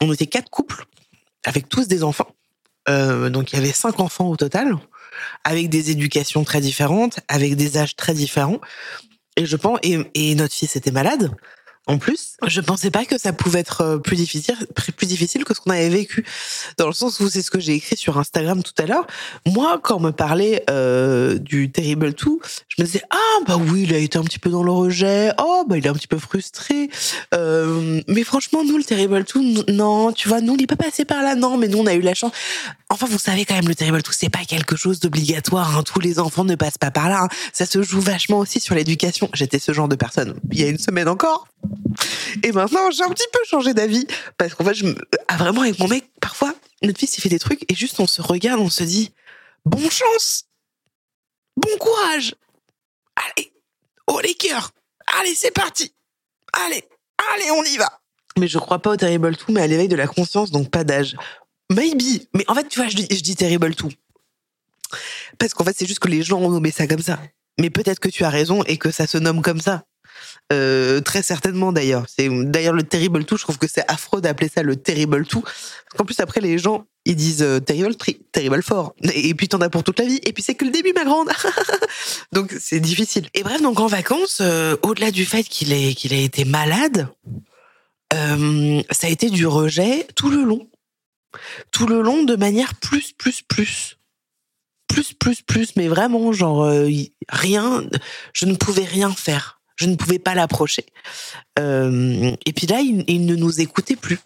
on était quatre couples avec tous des enfants. donc, il y avait cinq enfants au total, avec des éducations très différentes, avec des âges très différents. Et je pense, et, notre fils était malade. En plus, je pensais pas que ça pouvait être euh, plus difficile, plus difficile que ce qu'on avait vécu. Dans le sens où c'est ce que j'ai écrit sur Instagram tout à l'heure. Moi, quand on me parlait euh, du Terrible tout, je me disais ah bah oui, il a été un petit peu dans le rejet. Oh bah il est un petit peu frustré. Euh, mais franchement, nous le Terrible tout, non, tu vois, nous il est pas passé par là, non. Mais nous on a eu la chance. Enfin, vous savez quand même, le Terrible tout, c'est pas quelque chose d'obligatoire. Hein. Tous les enfants ne passent pas par là. Hein. Ça se joue vachement aussi sur l'éducation. J'étais ce genre de personne il y a une semaine encore. Et maintenant, j'ai un petit peu changé d'avis. Parce qu'en fait, je me... ah, vraiment, avec mon mec, parfois, notre fils, il fait des trucs et juste on se regarde, on se dit, bonne chance! Bon courage! Allez! Oh les cœurs! Allez, c'est parti! Allez! Allez, on y va! Mais je crois pas au Terrible tout mais à l'éveil de la conscience, donc pas d'âge. Maybe. Mais en fait, tu vois, je dis, je dis Terrible tout Parce qu'en fait, c'est juste que les gens ont nommé ça comme ça. Mais peut-être que tu as raison et que ça se nomme comme ça. Euh, très certainement d'ailleurs. C'est d'ailleurs le terrible tout. Je trouve que c'est affreux d'appeler ça le terrible tout. Parce qu'en plus après les gens ils disent euh, terrible terrible fort. Et puis t'en as pour toute la vie. Et puis c'est que le début ma grande. *laughs* donc c'est difficile. Et bref donc en vacances, euh, au-delà du fait qu'il ait qu'il a été malade, ça a été du rejet tout le long, tout le long de manière plus plus plus plus plus plus. Mais vraiment genre rien. Je ne pouvais rien faire Je ne pouvais pas l'approcher. Euh, et puis là, il, ne nous écoutait plus.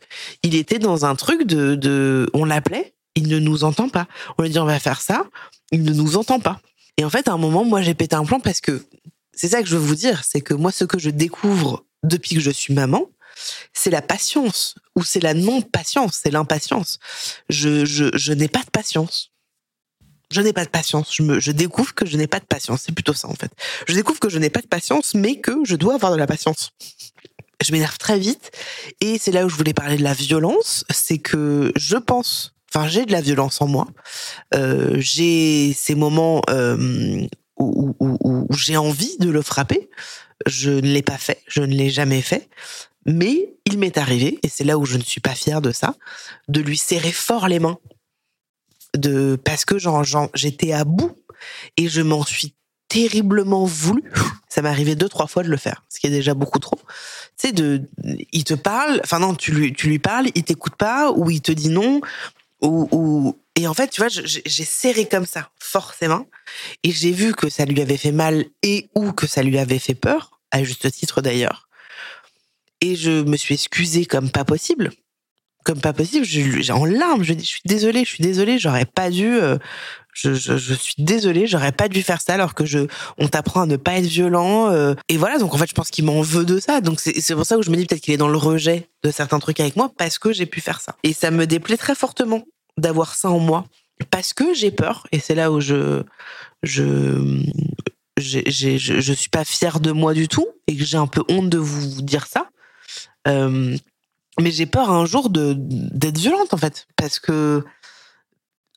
Il était dans un truc de, de on l'appelait, il ne nous entend pas. On lui dit on va faire ça, il ne nous entend pas. Et en fait, à un moment, moi, j'ai pété un plan parce que c'est ça que je veux vous dire, c'est que moi, ce que je découvre depuis que je suis maman, c'est la patience ou c'est la non-patience, c'est l'impatience. Je, je, je n'ai pas de patience. Je n'ai pas de patience. Je, me, je découvre que je n'ai pas de patience. C'est plutôt ça, en fait. Je découvre que je n'ai pas de patience, mais que je dois avoir de la patience. Je m'énerve très vite. Et c'est là où je voulais parler de la violence. C'est que je pense, enfin, j'ai de la violence en moi. Euh, j'ai ces moments euh, où, où, j'ai envie de le frapper. Je ne l'ai pas fait. Je ne l'ai jamais fait. Mais il m'est arrivé, et c'est là où je ne suis pas fière de ça, de lui serrer fort les mains. De, parce que j'étais à bout et je m'en suis terriblement voulu. Ça m'est arrivé deux, trois fois de le faire, ce qui est déjà beaucoup trop. Tu sais, de, il te parle, enfin non, tu lui, tu lui parles, il t'écoute pas, ou il te dit non, ou, ou, et en fait, tu vois, j'ai serré comme ça, forcément, et j'ai vu que ça lui avait fait mal et ou que ça lui avait fait peur, à juste titre d'ailleurs et je me suis excusée comme pas possible comme pas possible. J'ai en larmes je dis je suis désolée je suis désolée j'aurais pas dû euh, je, je, je, suis désolée j'aurais pas dû faire ça alors que je on t'apprend à ne pas être violent euh, et voilà donc en fait je pense qu'il m'en veut de ça. Donc c'est pour ça que je me dis peut-être qu'il est dans le rejet de certains trucs avec moi parce que j'ai pu faire ça. Et ça me déplaît très fortement d'avoir ça en moi parce que j'ai peur. Et c'est là où je je j'ai, je, je suis pas fière de moi du tout et que j'ai un peu honte de vous dire ça. Euh, mais j'ai peur un jour de d'être violente en fait, parce que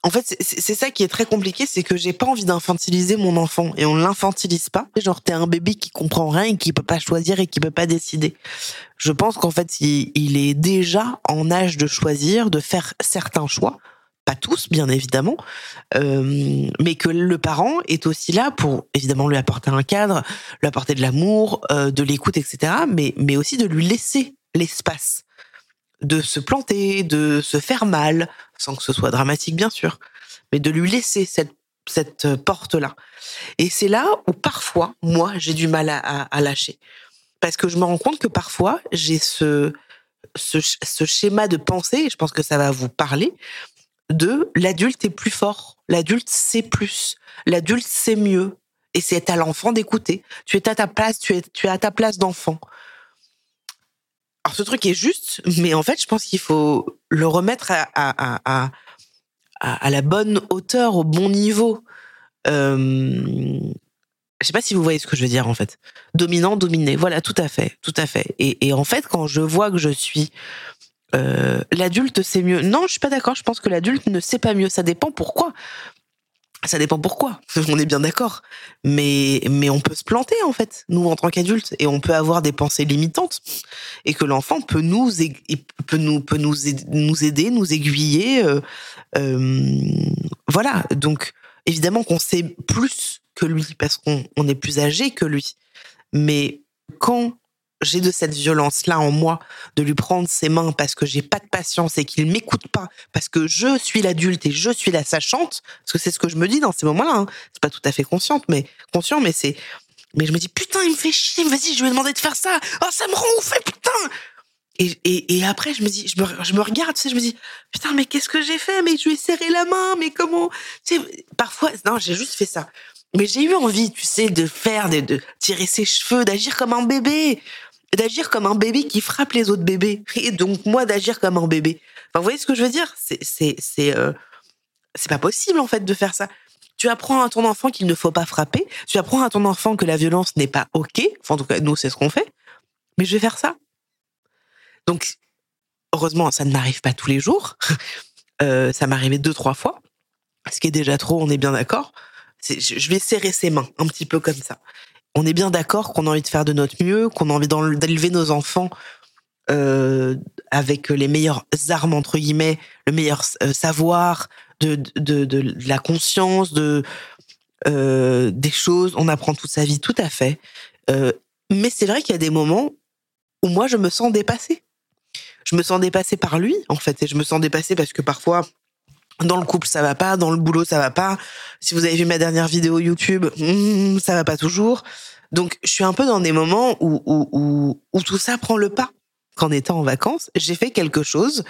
en fait c'est ça qui est très compliqué, c'est que j'ai pas envie d'infantiliser mon enfant et on l'infantilise pas. Genre t'es un bébé qui comprend rien et qui peut pas choisir et qui peut pas décider. Je pense qu'en fait il, il est déjà en âge de choisir, de faire certains choix pas tous, bien évidemment, euh, mais que le parent est aussi là pour évidemment lui apporter un cadre, lui apporter de l'amour, euh, de l'écoute, etc., mais, mais aussi de lui laisser l'espace de se planter, de se faire mal, sans que ce soit dramatique, bien sûr, mais de lui laisser cette, cette porte-là. Et c'est là où parfois, moi, j'ai du mal à, lâcher. Parce que je me rends compte que parfois, j'ai ce, ce, ce schéma de pensée, et je pense que ça va vous parler, de l'adulte est plus fort, l'adulte sait plus, l'adulte sait mieux. Et c'est à l'enfant d'écouter. Tu es à ta place, tu es, tu es à ta place d'enfant. Alors ce truc est juste, mais en fait, je pense qu'il faut le remettre à, la bonne hauteur, au bon niveau. Euh, je sais pas si vous voyez ce que je veux dire en fait. Dominant, dominé. Voilà, tout à fait, tout à fait. Et, en fait, quand je vois que je suis euh, l'adulte sait mieux. Non, je suis pas d'accord. Je pense que l'adulte ne sait pas mieux. Ça dépend pourquoi. Ça dépend pourquoi. On est bien d'accord. Mais, mais on peut se planter, en fait, nous, en tant qu'adultes. Et on peut avoir des pensées limitantes. Et que l'enfant peut nous, peut nous, peut nous, nous aider, nous aiguiller. Euh, euh, voilà. Donc, évidemment qu'on sait plus que lui parce qu'on on est plus âgé que lui. Mais quand j'ai de cette violence-là en moi, de lui prendre ses mains parce que j'ai pas de patience et qu'il m'écoute pas, parce que je suis l'adulte et je suis la sachante, parce que c'est ce que je me dis dans ces moments-là. Hein. C'est pas tout à fait consciente, mais conscient, mais c'est, mais je me dis putain, il me fait chier. Vas-y, je lui ai demandé de faire ça. Oh, ça me rend ouf, putain. Et, et, et après, je me dis, je me, je me regarde, tu sais, je me dis, putain, mais qu'est-ce que j'ai fait? Mais je lui ai serré la main, mais comment? Tu sais, parfois, non, j'ai juste fait ça. Mais j'ai eu envie, tu sais, de faire, de, de tirer ses cheveux, d'agir comme un bébé d'agir comme un bébé qui frappe les autres bébés. Et donc, moi, d'agir comme un bébé. Enfin, vous voyez ce que je veux dire? C'est c'est c'est euh, c'est pas possible, en fait, de faire ça. Tu apprends à ton enfant qu'il ne faut pas frapper. Tu apprends à ton enfant que la violence n'est pas OK. Enfin, en tout cas, nous, c'est ce qu'on fait. Mais je vais faire ça. Donc, heureusement, ça ne m'arrive pas tous les jours. *laughs* Euh, ça m'est arrivé deux, trois fois. Ce qui est déjà trop, on est bien d'accord. Je vais serrer ses mains, un petit peu comme ça on est bien d'accord qu'on a envie de faire de notre mieux, qu'on a envie d'élever nos enfants euh, avec les meilleures armes entre guillemets, le meilleur euh, savoir, de, la conscience, de euh, des choses. On apprend toute sa vie, tout à fait. Mais c'est vrai qu'il y a des moments où moi je me sens dépassée. Je me sens dépassée par lui en fait, et je me sens dépassée parce que parfois dans le couple ça va pas, dans le boulot ça va pas. Si vous avez vu ma dernière vidéo YouTube, hmm, ça va pas toujours. Donc, je suis un peu dans des moments où, tout ça prend le pas. Qu'en étant en vacances, j'ai fait quelque chose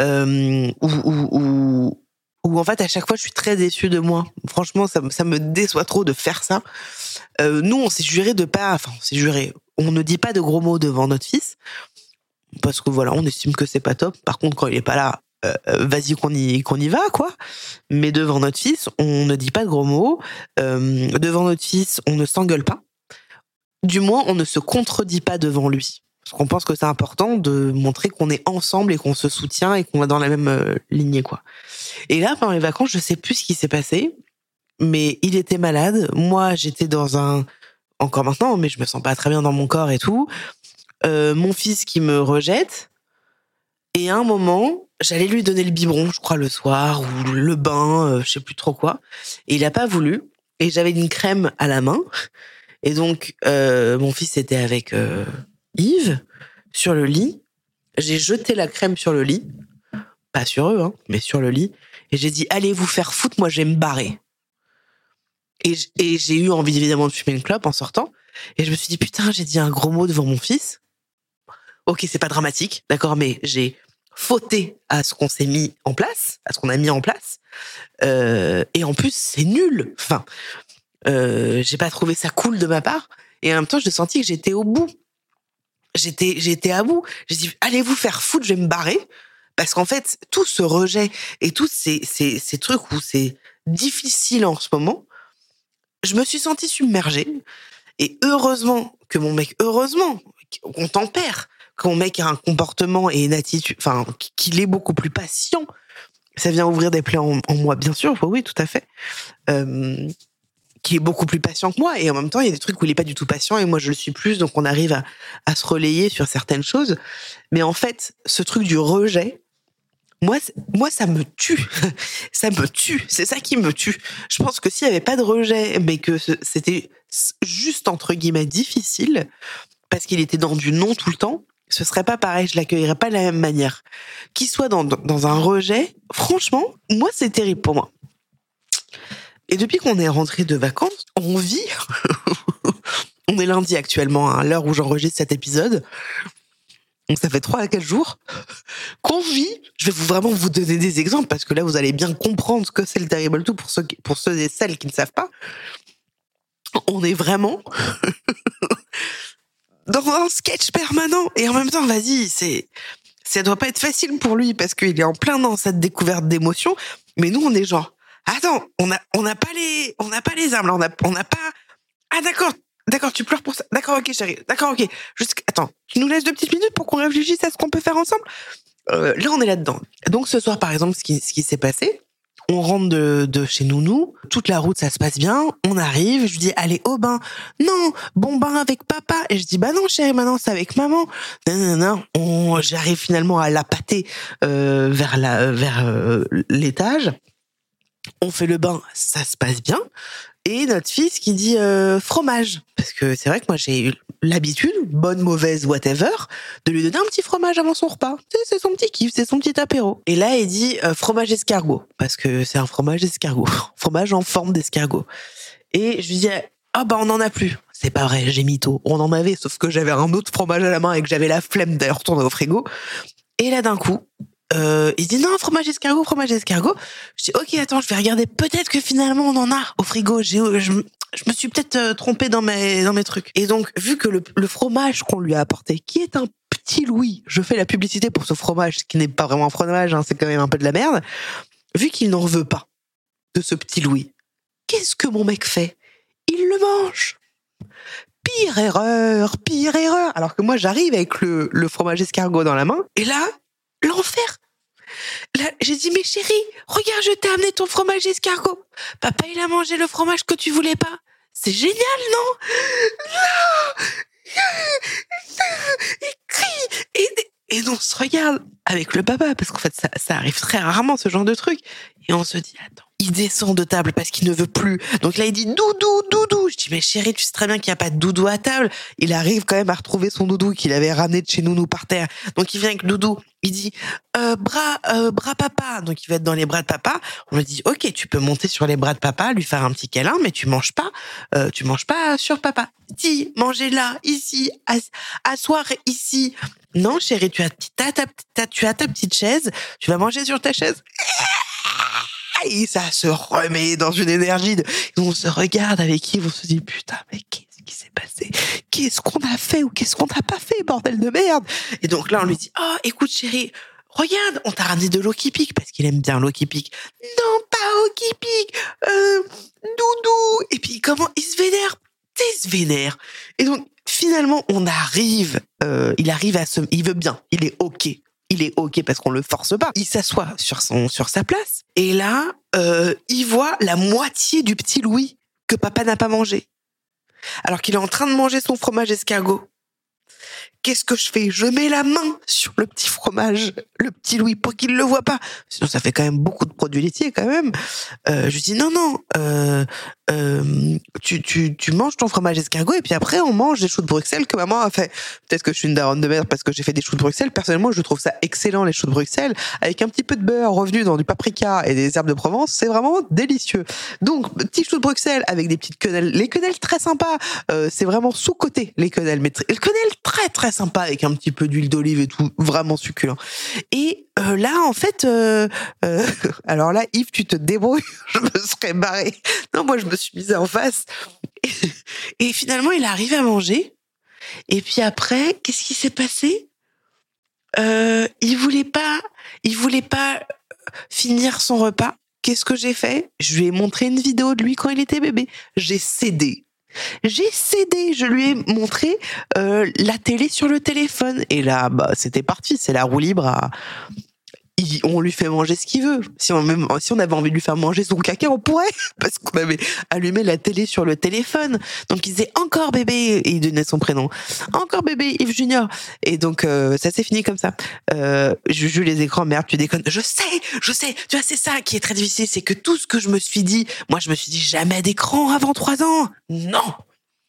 euh, où, en fait, à chaque fois, je suis très déçue de moi. Franchement, ça, ça me déçoit trop de faire ça. Euh, nous, on s'est juré de pas... Enfin, on s'est juré. On ne dit pas de gros mots devant notre fils. Parce que voilà, on estime que c'est pas top. Par contre, quand il est pas là, euh, vas-y qu'on y qu'on y va quoi. Mais devant notre fils, on ne dit pas de gros mots. Euh, devant notre fils, on ne s'engueule pas. Du moins, on ne se contredit pas devant lui. Parce qu'on pense que c'est important de montrer qu'on est ensemble et qu'on se soutient et qu'on va dans la même euh, lignée quoi. Et là, pendant les vacances, je sais plus ce qui s'est passé, mais il était malade. Moi, j'étais dans un encore maintenant, mais je me sens pas très bien dans mon corps et tout. Mon fils qui me rejette. Et à un moment, j'allais lui donner le biberon, je crois, le soir, ou le bain, euh, je sais plus trop quoi. Et il a pas voulu. Et j'avais une crème à la main. Et donc, euh, mon fils était avec euh, Yves sur le lit. J'ai jeté la crème sur le lit. Pas sur eux, hein, mais sur le lit. Et j'ai dit, allez vous faire foutre, moi je vais me barrer. Et, j'ai eu envie évidemment de fumer une clope en sortant. Et je me suis dit, putain, j'ai dit un gros mot devant mon fils. Ok, c'est pas dramatique, d'accord, mais j'ai fauté à ce qu'on s'est mis en place, à ce qu'on a mis en place. Euh, et en plus, c'est nul. Enfin, euh, j'ai pas trouvé ça cool de ma part. Et en même temps, j'ai senti que j'étais au bout. J'étais, j'étais à bout. J'ai dit, allez vous faire foutre, je vais me barrer. Parce qu'en fait, tout ce rejet et tous ces, ces, ces trucs où c'est difficile en ce moment, je me suis sentie submergée. Et heureusement que mon mec, heureusement qu'on tempère, mon mec a un comportement et une attitude, enfin, qu'il est beaucoup plus patient. Ça vient ouvrir des plaies en, moi, bien sûr, oui, tout à fait. Euh, qui est beaucoup plus patient que moi. Et en même temps, il y a des trucs où il est pas du tout patient et moi, je le suis plus. Donc, on arrive à, à se relayer sur certaines choses. Mais en fait, ce truc du rejet, moi, moi, ça me tue. *laughs* ça me tue. C'est ça qui me tue. Je pense que s'il y avait pas de rejet, mais que c'était juste entre guillemets difficile, parce qu'il était dans du non tout le temps, ce serait pas pareil. Je l'accueillerais pas de la même manière. Qu'il soit dans, dans, un rejet, franchement, moi, c'est terrible pour moi. Et depuis qu'on est rentré de vacances, on vit. *laughs* on est lundi actuellement, hein, à l'heure où j'enregistre cet épisode. Donc ça fait trois à quatre jours qu'on vit. Je vais vous vraiment vous donner des exemples parce que là vous allez bien comprendre ce que c'est le Terrible Two pour ceux, pour ceux et celles qui ne savent pas. On est vraiment *laughs* dans un sketch permanent et en même temps, vas-y, c'est ça doit pas être facile pour lui parce qu'il est en plein dans cette découverte d'émotions. Mais nous, on est genre, attends, on a on n'a pas les on n'a pas les armes là, on a on n'a pas. Ah d'accord, d'accord, tu pleures pour ça. D'accord, ok, chérie. D'accord, ok. Juste, attends, tu nous laisses deux petites minutes pour qu'on réfléchisse à ce qu'on peut faire ensemble? Euh, là, on est là-dedans. Donc ce soir, par exemple, ce qui ce qui s'est passé. On rentre de, de chez Nounou, toute la route ça se passe bien, on arrive, je dis allez au bain. Non, bon bain avec papa. Et je dis bah non chérie, maintenant c'est avec maman. Non, non, non, on, j'arrive finalement à la pâter euh, vers la vers euh, l'étage. On fait le bain, ça se passe bien. Et notre fils qui dit euh, fromage. Parce que c'est vrai que moi j'ai eu l'habitude, bonne, mauvaise, whatever, de lui donner un petit fromage avant son repas. C'est son petit kiff, c'est son petit apéro. Et là, il dit euh, fromage escargot. Parce que c'est un fromage escargot. *laughs* fromage en forme d'escargot. Et je lui dis, ah bah on en a plus. C'est pas vrai, j'ai mytho. On en avait, sauf que j'avais un autre fromage à la main et que j'avais la flemme d'aller retourner au frigo. Et là, d'un coup, euh, il dit non, fromage escargot, fromage escargot. Je dis ok, attends, je vais regarder. Peut-être que finalement on en a au frigo. Je me suis peut-être euh, trompée dans mes dans mes trucs. Et donc vu que le, le fromage qu'on lui a apporté, qui est un petit Louis, je fais la publicité pour ce fromage qui n'est pas vraiment un fromage, hein, c'est quand même un peu de la merde. Vu qu'il n'en veut pas de ce petit Louis, qu'est-ce que mon mec fait? Il le mange. Pire erreur, pire erreur. Alors que moi j'arrive avec le, le fromage escargot dans la main et là l'enfer. Là, j'ai dit, mais chérie, regarde, je t'ai amené ton fromage escargot. Papa, il a mangé le fromage que tu voulais pas. C'est génial, non? Non Il crie et, et on se regarde avec le papa, parce qu'en fait, ça, ça arrive très rarement, ce genre de truc. Et on se dit, attends, il descend de table parce qu'il ne veut plus. Donc là, il dit doudou, doudou. Je dis, mais chérie, tu sais très bien qu'il n'y a pas de doudou à table. Il arrive quand même à retrouver son doudou qu'il avait ramené de chez nous par terre. Donc il vient avec doudou. Il dit, euh, bras, euh, bras papa. Donc il va être dans les bras de papa. On lui dit, ok, tu peux monter sur les bras de papa, lui faire un petit câlin, mais tu manges pas, euh, tu manges pas sur papa. Dis, mangez là, ici, asseoir ici. Non, chérie, tu as, ta, tu as ta petite chaise, tu vas manger sur ta chaise. Et ça se remet dans une énergie. De... On se regarde avec Yves, on se dit putain, mais qu'est-ce qui s'est passé? Qu'est-ce qu'on a fait ou qu'est-ce qu'on n'a pas fait, bordel de merde? Et donc là, on lui dit oh, écoute chérie, regarde, on t'a ramené de l'eau qui pique parce qu'il aime bien l'eau qui pique. Non, pas eau qui pique, euh, doudou. Et puis comment il se vénère? Il se vénère. Et donc finalement, on arrive, euh, il arrive à se, il veut bien, il est ok il est ok parce qu'on le force pas. Il s'assoit sur son sur sa place et là, euh, il voit la moitié du petit Louis que papa n'a pas mangé, alors qu'il est en train de manger son fromage escargot qu'est-ce que je fais? Je mets la main sur le petit fromage, le petit Louis, pour qu'il le voit pas. Sinon, ça fait quand même beaucoup de produits laitiers quand même. Euh, je dis non, non, euh, euh, tu, tu, tu manges ton fromage escargot et puis après on mange des choux de Bruxelles que maman a fait. Peut-être que je suis une daronne de merde parce que j'ai fait des choux de Bruxelles. Personnellement, je trouve ça excellent les choux de Bruxelles avec un petit peu de beurre revenu dans du paprika et des herbes de Provence, c'est vraiment délicieux. Donc petit choux de Bruxelles avec des petites quenelles, les quenelles très sympas. Euh, c'est vraiment sous côté les quenelles, mais les quenelles très très sympa avec un petit peu d'huile d'olive et tout, vraiment succulent. Et euh, là, en fait, euh, euh, *laughs* alors là, Yves, tu te débrouilles, *laughs* je me serais barré. Non, moi, je me suis mise en face. Et, finalement, il arrive à manger. Et puis après, qu'est-ce qui s'est passé? Il voulait pas, il voulait pas finir son repas. Qu'est-ce que j'ai fait? Je lui ai montré une vidéo de lui quand il était bébé. J'ai cédé. J'ai cédé, je lui ai montré euh, la télé sur le téléphone. Et là, bah, c'était parti, c'est la roue libre à, on lui fait manger ce qu'il veut. Si on, même, si on avait envie de lui faire manger son caca, on pourrait, *laughs* parce qu'on avait allumé la télé sur le téléphone. Donc il disait encore bébé, et il donnait son prénom. Encore bébé, Yves Junior. Et donc euh, ça s'est fini comme ça. Euh, je joue les écrans, merde, tu déconnes. Je sais, je sais. Tu vois, c'est ça qui est très difficile, c'est que tout ce que je me suis dit, moi je me suis dit jamais d'écran avant trois ans. Non,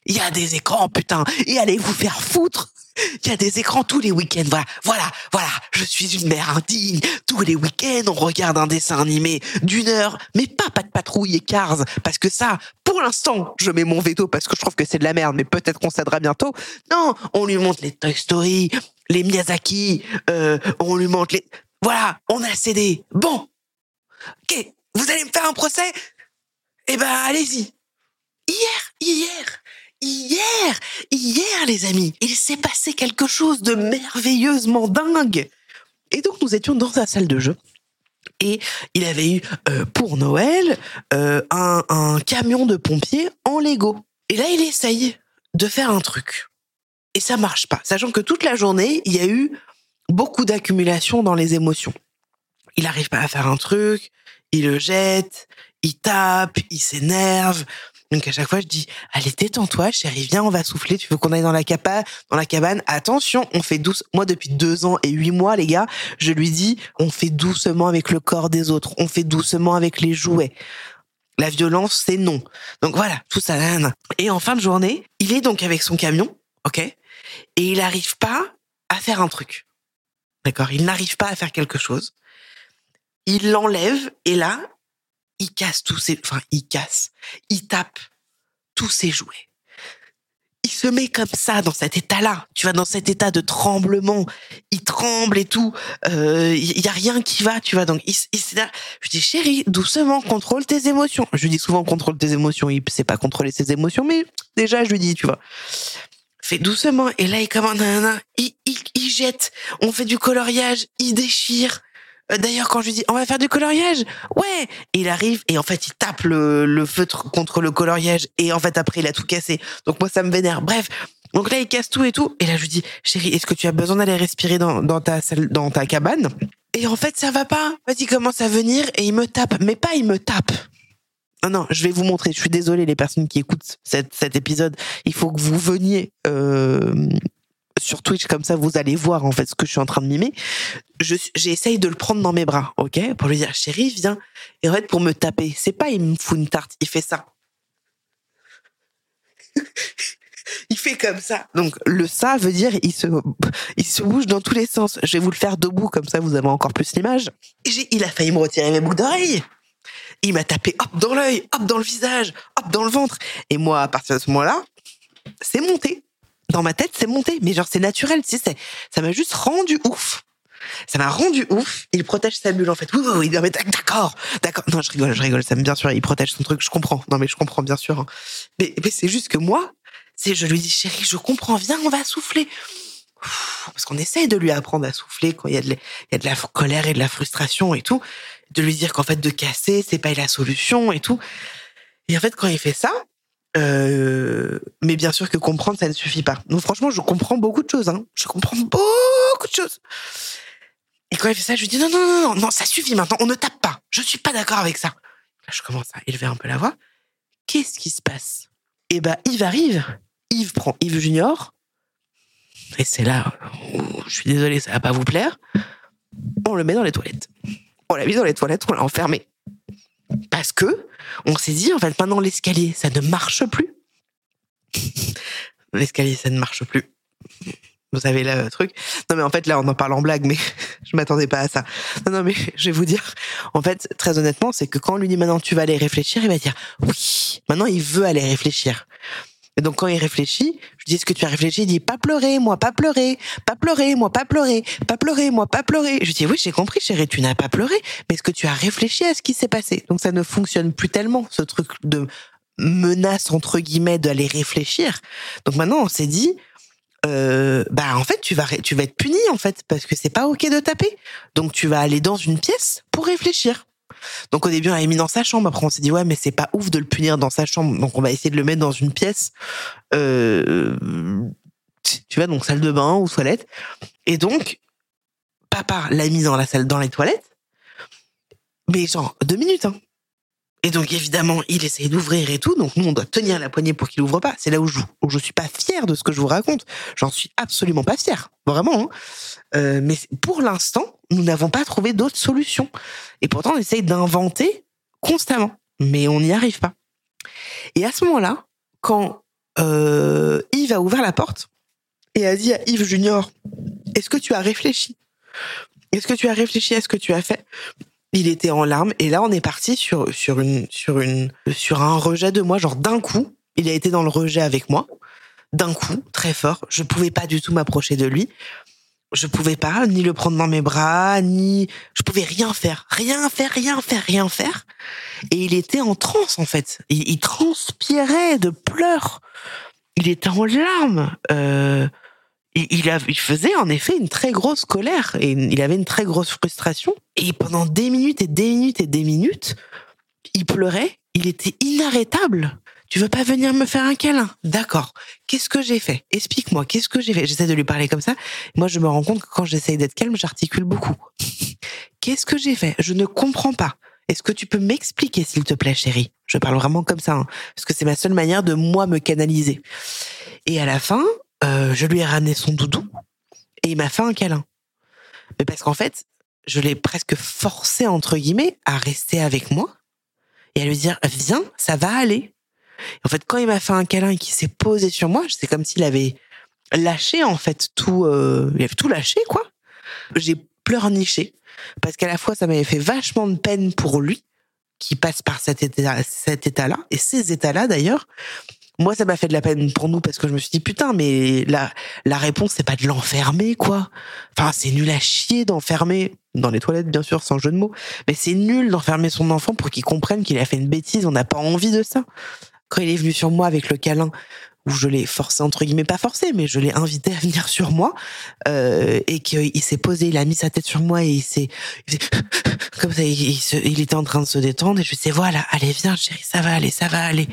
il y a des écrans, putain, et allez vous faire foutre. *laughs* Il y a des écrans tous les week-ends. Voilà, voilà, voilà. Je suis une mère indigne. Tous les week-ends, on regarde un dessin animé d'une heure, mais pas pas de patrouille et Cars, parce que ça, pour l'instant, je mets mon veto parce que je trouve que c'est de la merde, mais peut-être qu'on s'aidera bientôt. Non, on lui montre les Toy Story, les Miyazaki, euh, on lui montre les. Voilà, on a cédé. Bon, ok, vous allez me faire un procès? Eh ben, allez-y. Hier, hier, hier, hier les amis, il s'est passé quelque chose de merveilleusement dingue. Et donc nous étions dans sa salle de jeu. Et il avait eu euh, pour Noël euh, un, camion de pompiers en Lego. Et là, il essaye de faire un truc. Et ça marche pas. Sachant que toute la journée, il y a eu beaucoup d'accumulation dans les émotions. Il n'arrive pas à faire un truc, il le jette, il tape, il s'énerve. Donc à chaque fois, je dis, allez, détends-toi, chérie, viens, on va souffler. Tu veux qu'on aille dans la cabane, dans la cabane? Attention, on fait douce. Moi, depuis deux ans et huit mois, les gars, je lui dis, on fait doucement avec le corps des autres. On fait doucement avec les jouets. La violence, c'est non. Donc voilà, tout ça. Et en fin de journée, il est donc avec son camion, ok, et il n'arrive pas à faire un truc. D'accord? Il n'arrive pas à faire quelque chose. Il l'enlève et là, il casse tous ses, enfin, il casse, il tape tous ses jouets. Il se met comme ça dans cet état-là. Tu vois, dans cet état de tremblement, il tremble et tout. Euh, il y a rien qui va, tu vois. Donc, il, il, je dis chérie, doucement, contrôle tes émotions. Je lui dis souvent contrôle tes émotions. Il sait pas contrôler ses émotions, mais déjà je lui dis, tu vois fais doucement. Et là, il commande un, il, il, il jette. On fait du coloriage, il déchire. Euh, d'ailleurs, quand je lui dis on va faire du coloriage, ouais, il arrive et en fait il tape le, feutre contre le coloriage et en fait après il a tout cassé. Donc moi ça me vénère. Bref, donc là il casse tout et tout et là je lui dis chérie, est-ce que tu as besoin d'aller respirer dans, ta salle, dans ta cabane? Et en fait ça va pas. En fait il commence à venir et il me tape, mais pas il me tape. Non, non, je vais vous montrer. Je suis désolée, les personnes qui écoutent cet, cet épisode. Il faut que vous veniez euh, sur Twitch comme ça, vous allez voir en fait ce que je suis en train de mimer. J'essaye de le prendre dans mes bras, ok, pour lui dire chérie, viens. Et en fait, pour me taper, c'est pas il me fout une tarte, il fait ça. *laughs* il fait comme ça. Donc le ça veut dire il se il se bouge dans tous les sens. Je vais vous le faire debout comme ça vous avez encore plus l'image. Il a failli me retirer mes boucles d'oreilles. Il m'a tapé hop dans l'œil, hop dans le visage, hop dans le ventre. Et moi à partir de ce moment-là, c'est monté. Dans ma tête, c'est monté, mais genre c'est naturel, tu sais, ça m'a juste rendu ouf. Ça m'a rendu ouf. Il protège sa bulle en fait. Oui, oui, oui. d'accord, d'accord. Non, je rigole, je rigole. Ça me bien sûr. Il protège son truc. Je comprends. Non, mais je comprends bien sûr. Hein. Mais, mais c'est juste que moi, je lui dis, chérie, je comprends, viens, on va souffler. Parce qu'on essaye de lui apprendre à souffler quand il y a de il y a de la colère et de la frustration et tout. De lui dire qu'en fait, de casser, c'est pas la solution et tout. Et en fait, quand il fait ça, euh, mais bien sûr que comprendre, ça ne suffit pas. Donc franchement, je comprends beaucoup de choses. Hein. Je comprends beaucoup de choses. Et quand il fait ça, je lui dis non, non, non, non, ça suffit maintenant, on ne tape pas. Je suis pas d'accord avec ça. Là, je commence à élever un peu la voix. Qu'est-ce qui se passe? Eh ben, Yves arrive Yves prend Yves Junior, et c'est là où je suis désolé, ça va pas vous plaire. On le met dans les toilettes. On l'a mis dans les toilettes, on l'a enfermé. Parce que on s'est dit, en fait, maintenant l'escalier, ça ne marche plus. l'escalier, ça ne marche plus. Vous savez le truc. Non mais en fait là on en parle en blague, mais *laughs* je m'attendais pas à ça. Non non mais je vais vous dire, en fait très honnêtement, c'est que quand on lui dit maintenant tu vas aller réfléchir, il va dire oui. Maintenant il veut aller réfléchir. Et donc quand il réfléchit, je dis est-ce que tu as réfléchi? Il dit pas pleurer, moi pas pleurer, pas pleurer, moi pas pleurer, pas pleurer, moi pas pleurer. Je dis oui j'ai compris chérie, tu n'as pas pleuré, mais est-ce que tu as réfléchi à ce qui s'est passé? Donc ça ne fonctionne plus tellement ce truc de menace entre guillemets d'aller réfléchir. Donc maintenant on s'est dit euh, bah en fait tu vas tu vas être puni en fait parce que c'est pas ok de taper. Donc tu vas aller dans une pièce pour réfléchir. Donc au début, on l'a mis dans sa chambre. Après, on s'est dit ouais, mais c'est pas ouf de le punir dans sa chambre. Donc on va essayer de le mettre dans une pièce. Euh, tu vois, donc salle de bain ou toilette. Et donc, papa l'a mis dans la salle, dans les toilettes. Mais genre deux minutes. Hein. Et donc évidemment, il essaye d'ouvrir et tout. Donc nous, on doit tenir la poignée pour qu'il ouvre pas. C'est là où je, où je suis pas fier de ce que je vous raconte. J'en suis absolument pas fier, vraiment. Hein. Euh, mais pour l'instant, nous n'avons pas trouvé d'autres solutions. Et pourtant, on essaye d'inventer constamment, mais on n'y arrive pas. Et à ce moment-là, quand euh, Yves a ouvert la porte et a dit à Yves Junior, est-ce que tu as réfléchi? Est-ce que tu as réfléchi à ce que tu as fait? Il était en larmes et là on est parti sur sur une sur une sur un rejet de moi genre d'un coup il a été dans le rejet avec moi d'un coup très fort je pouvais pas du tout m'approcher de lui je pouvais pas ni le prendre dans mes bras, ni je pouvais rien faire, rien faire, rien faire, rien faire. Et il était en transe en fait. Il, transpirait de pleurs. Il était en larmes. Euh, il, faisait en effet une très grosse colère et il avait une très grosse frustration. Et pendant des minutes et des minutes et des minutes, il pleurait. Il était inarrêtable. Tu veux pas venir me faire un câlin? D'accord. Qu'est-ce que j'ai fait? Explique-moi, qu'est-ce que j'ai fait? J'essaie de lui parler comme ça. Moi, je me rends compte que quand j'essaye d'être calme, j'articule beaucoup. *laughs* qu'est-ce que j'ai fait? Je ne comprends pas. Est-ce que tu peux m'expliquer, s'il te plaît, chérie? Je parle vraiment comme ça, hein, parce que c'est ma seule manière de moi me canaliser. Et à la fin, euh, je lui ai ramené son doudou et il m'a fait un câlin. Mais parce qu'en fait, je l'ai presque forcé entre guillemets à rester avec moi et à lui dire viens, ça va aller. En fait, quand il m'a fait un câlin et qu'il s'est posé sur moi, c'est comme s'il avait lâché en fait tout, euh, il avait tout lâché quoi. J'ai pleurniché parce qu'à la fois ça m'avait fait vachement de peine pour lui qui passe par cet état, cet état-là et ces états-là d'ailleurs. Moi, ça m'a fait de la peine pour nous parce que je me suis dit putain, mais la la réponse c'est pas de l'enfermer quoi. Enfin, c'est nul à chier d'enfermer dans les toilettes bien sûr sans jeu de mots, mais c'est nul d'enfermer son enfant pour qu'il comprenne qu'il a fait une bêtise. On n'a pas envie de ça quand il est venu sur moi avec le câlin, où je l'ai forcé entre guillemets pas forcé mais je l'ai invité à venir sur moi euh, et qu'il s'est posé il a mis sa tête sur moi et il s'est *laughs* comme ça il, il, était en train de se détendre et je lui disais voilà allez viens chérie ça va aller ça va aller.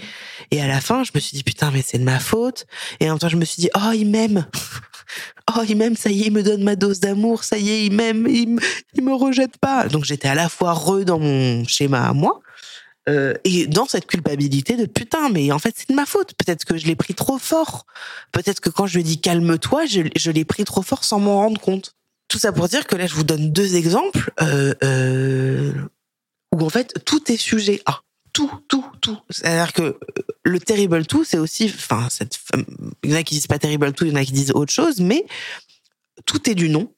Et à la fin je me suis dit putain mais c'est de ma faute. Et en même temps je me suis dit oh il m'aime. *laughs* Oh il m'aime ça y est il me donne ma dose d'amour ça y est il m'aime il, il me rejette pas. Donc j'étais à la fois heureux dans mon schéma à moi Euh, et dans cette culpabilité de putain, mais en fait c'est de ma faute. Peut-être que je l'ai pris trop fort. Peut-être que quand je lui dis calme-toi, je, l'ai pris trop fort sans m'en rendre compte. Tout ça pour dire que là, je vous donne deux exemples euh, euh, où en fait tout est sujet à tout, tout, tout. C'est-à-dire que le terrible tout, c'est aussi, enfin, il y en a qui disent pas terrible tout, il y en a qui disent autre chose, mais tout est du non.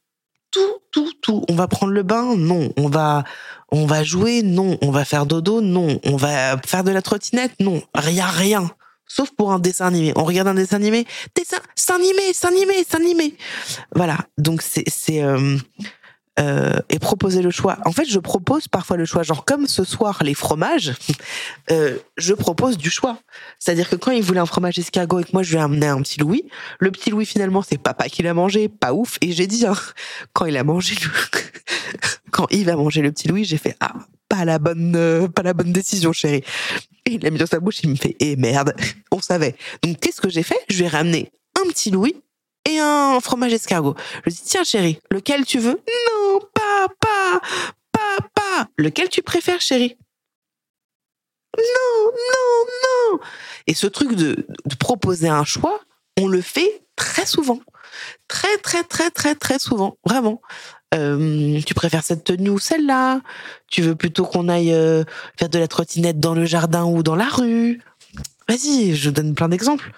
Tout, tout, tout. On va prendre le bain, non. On va, on va jouer, non. On va faire dodo, non. On va faire de la trottinette, non. Rien, rien. Sauf pour un dessin animé. On regarde un dessin animé, dessin, c'est animé, c'est. Voilà. Donc c'est, c'est, euh, euh, et proposer le choix. En fait, je propose parfois le choix. Genre comme ce soir les fromages, euh, je propose du choix. C'est-à-dire que quand il voulait un fromage escargot et que moi je lui ai amené un petit Louis, le petit Louis finalement c'est papa qui l'a mangé, pas ouf. Et j'ai dit hein, quand il a mangé, *laughs* quand il va manger le petit Louis, j'ai fait ah pas la bonne euh, pas la bonne décision chérie. Et il l'a mis dans sa bouche, il me fait eh merde, on savait. Donc qu'est-ce que j'ai fait? Je lui ai ramené un petit Louis et un fromage escargot. Je dis tiens chérie, lequel tu veux? Non, papa, papa. Lequel tu préfères chérie? Non, non, non. Et ce truc de, de proposer un choix, on le fait très souvent. Très, très, très, très, très souvent. Vraiment. Euh, tu préfères cette tenue ou celle-là? Tu veux plutôt qu'on aille euh, faire de la trottinette dans le jardin ou dans la rue? Vas-y, je donne plein d'exemples.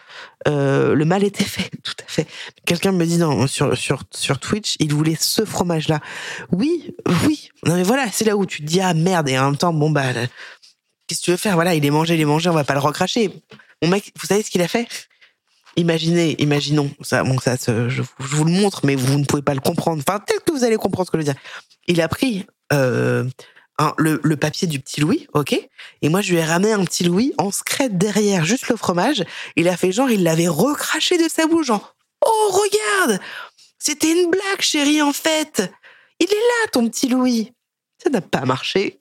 Euh, le mal était fait, *laughs* tout à fait. Quelqu'un me dit sur, sur, sur Twitch, il voulait ce fromage-là. Oui, oui. Non mais voilà, c'est là où tu te dis ah merde et en même temps bon bah qu'est-ce que tu veux faire? Voilà, il est mangé, il est mangé, on va pas le recracher. Mon mec, vous savez ce qu'il a fait? Imaginez, imaginons, ça, bon, ça, je, je, vous le montre, mais vous ne pouvez pas le comprendre. Enfin, peut-être que vous allez comprendre ce que je veux dire. Il a pris euh, le, papier du petit Louis, ok? Et moi, je lui ai ramené un petit Louis en secret derrière, juste le fromage. Il a fait genre, il l'avait recraché de sa bouche, genre, oh, regarde C'était une blague, chérie, en fait Il est là, ton petit Louis Ça n'a pas marché.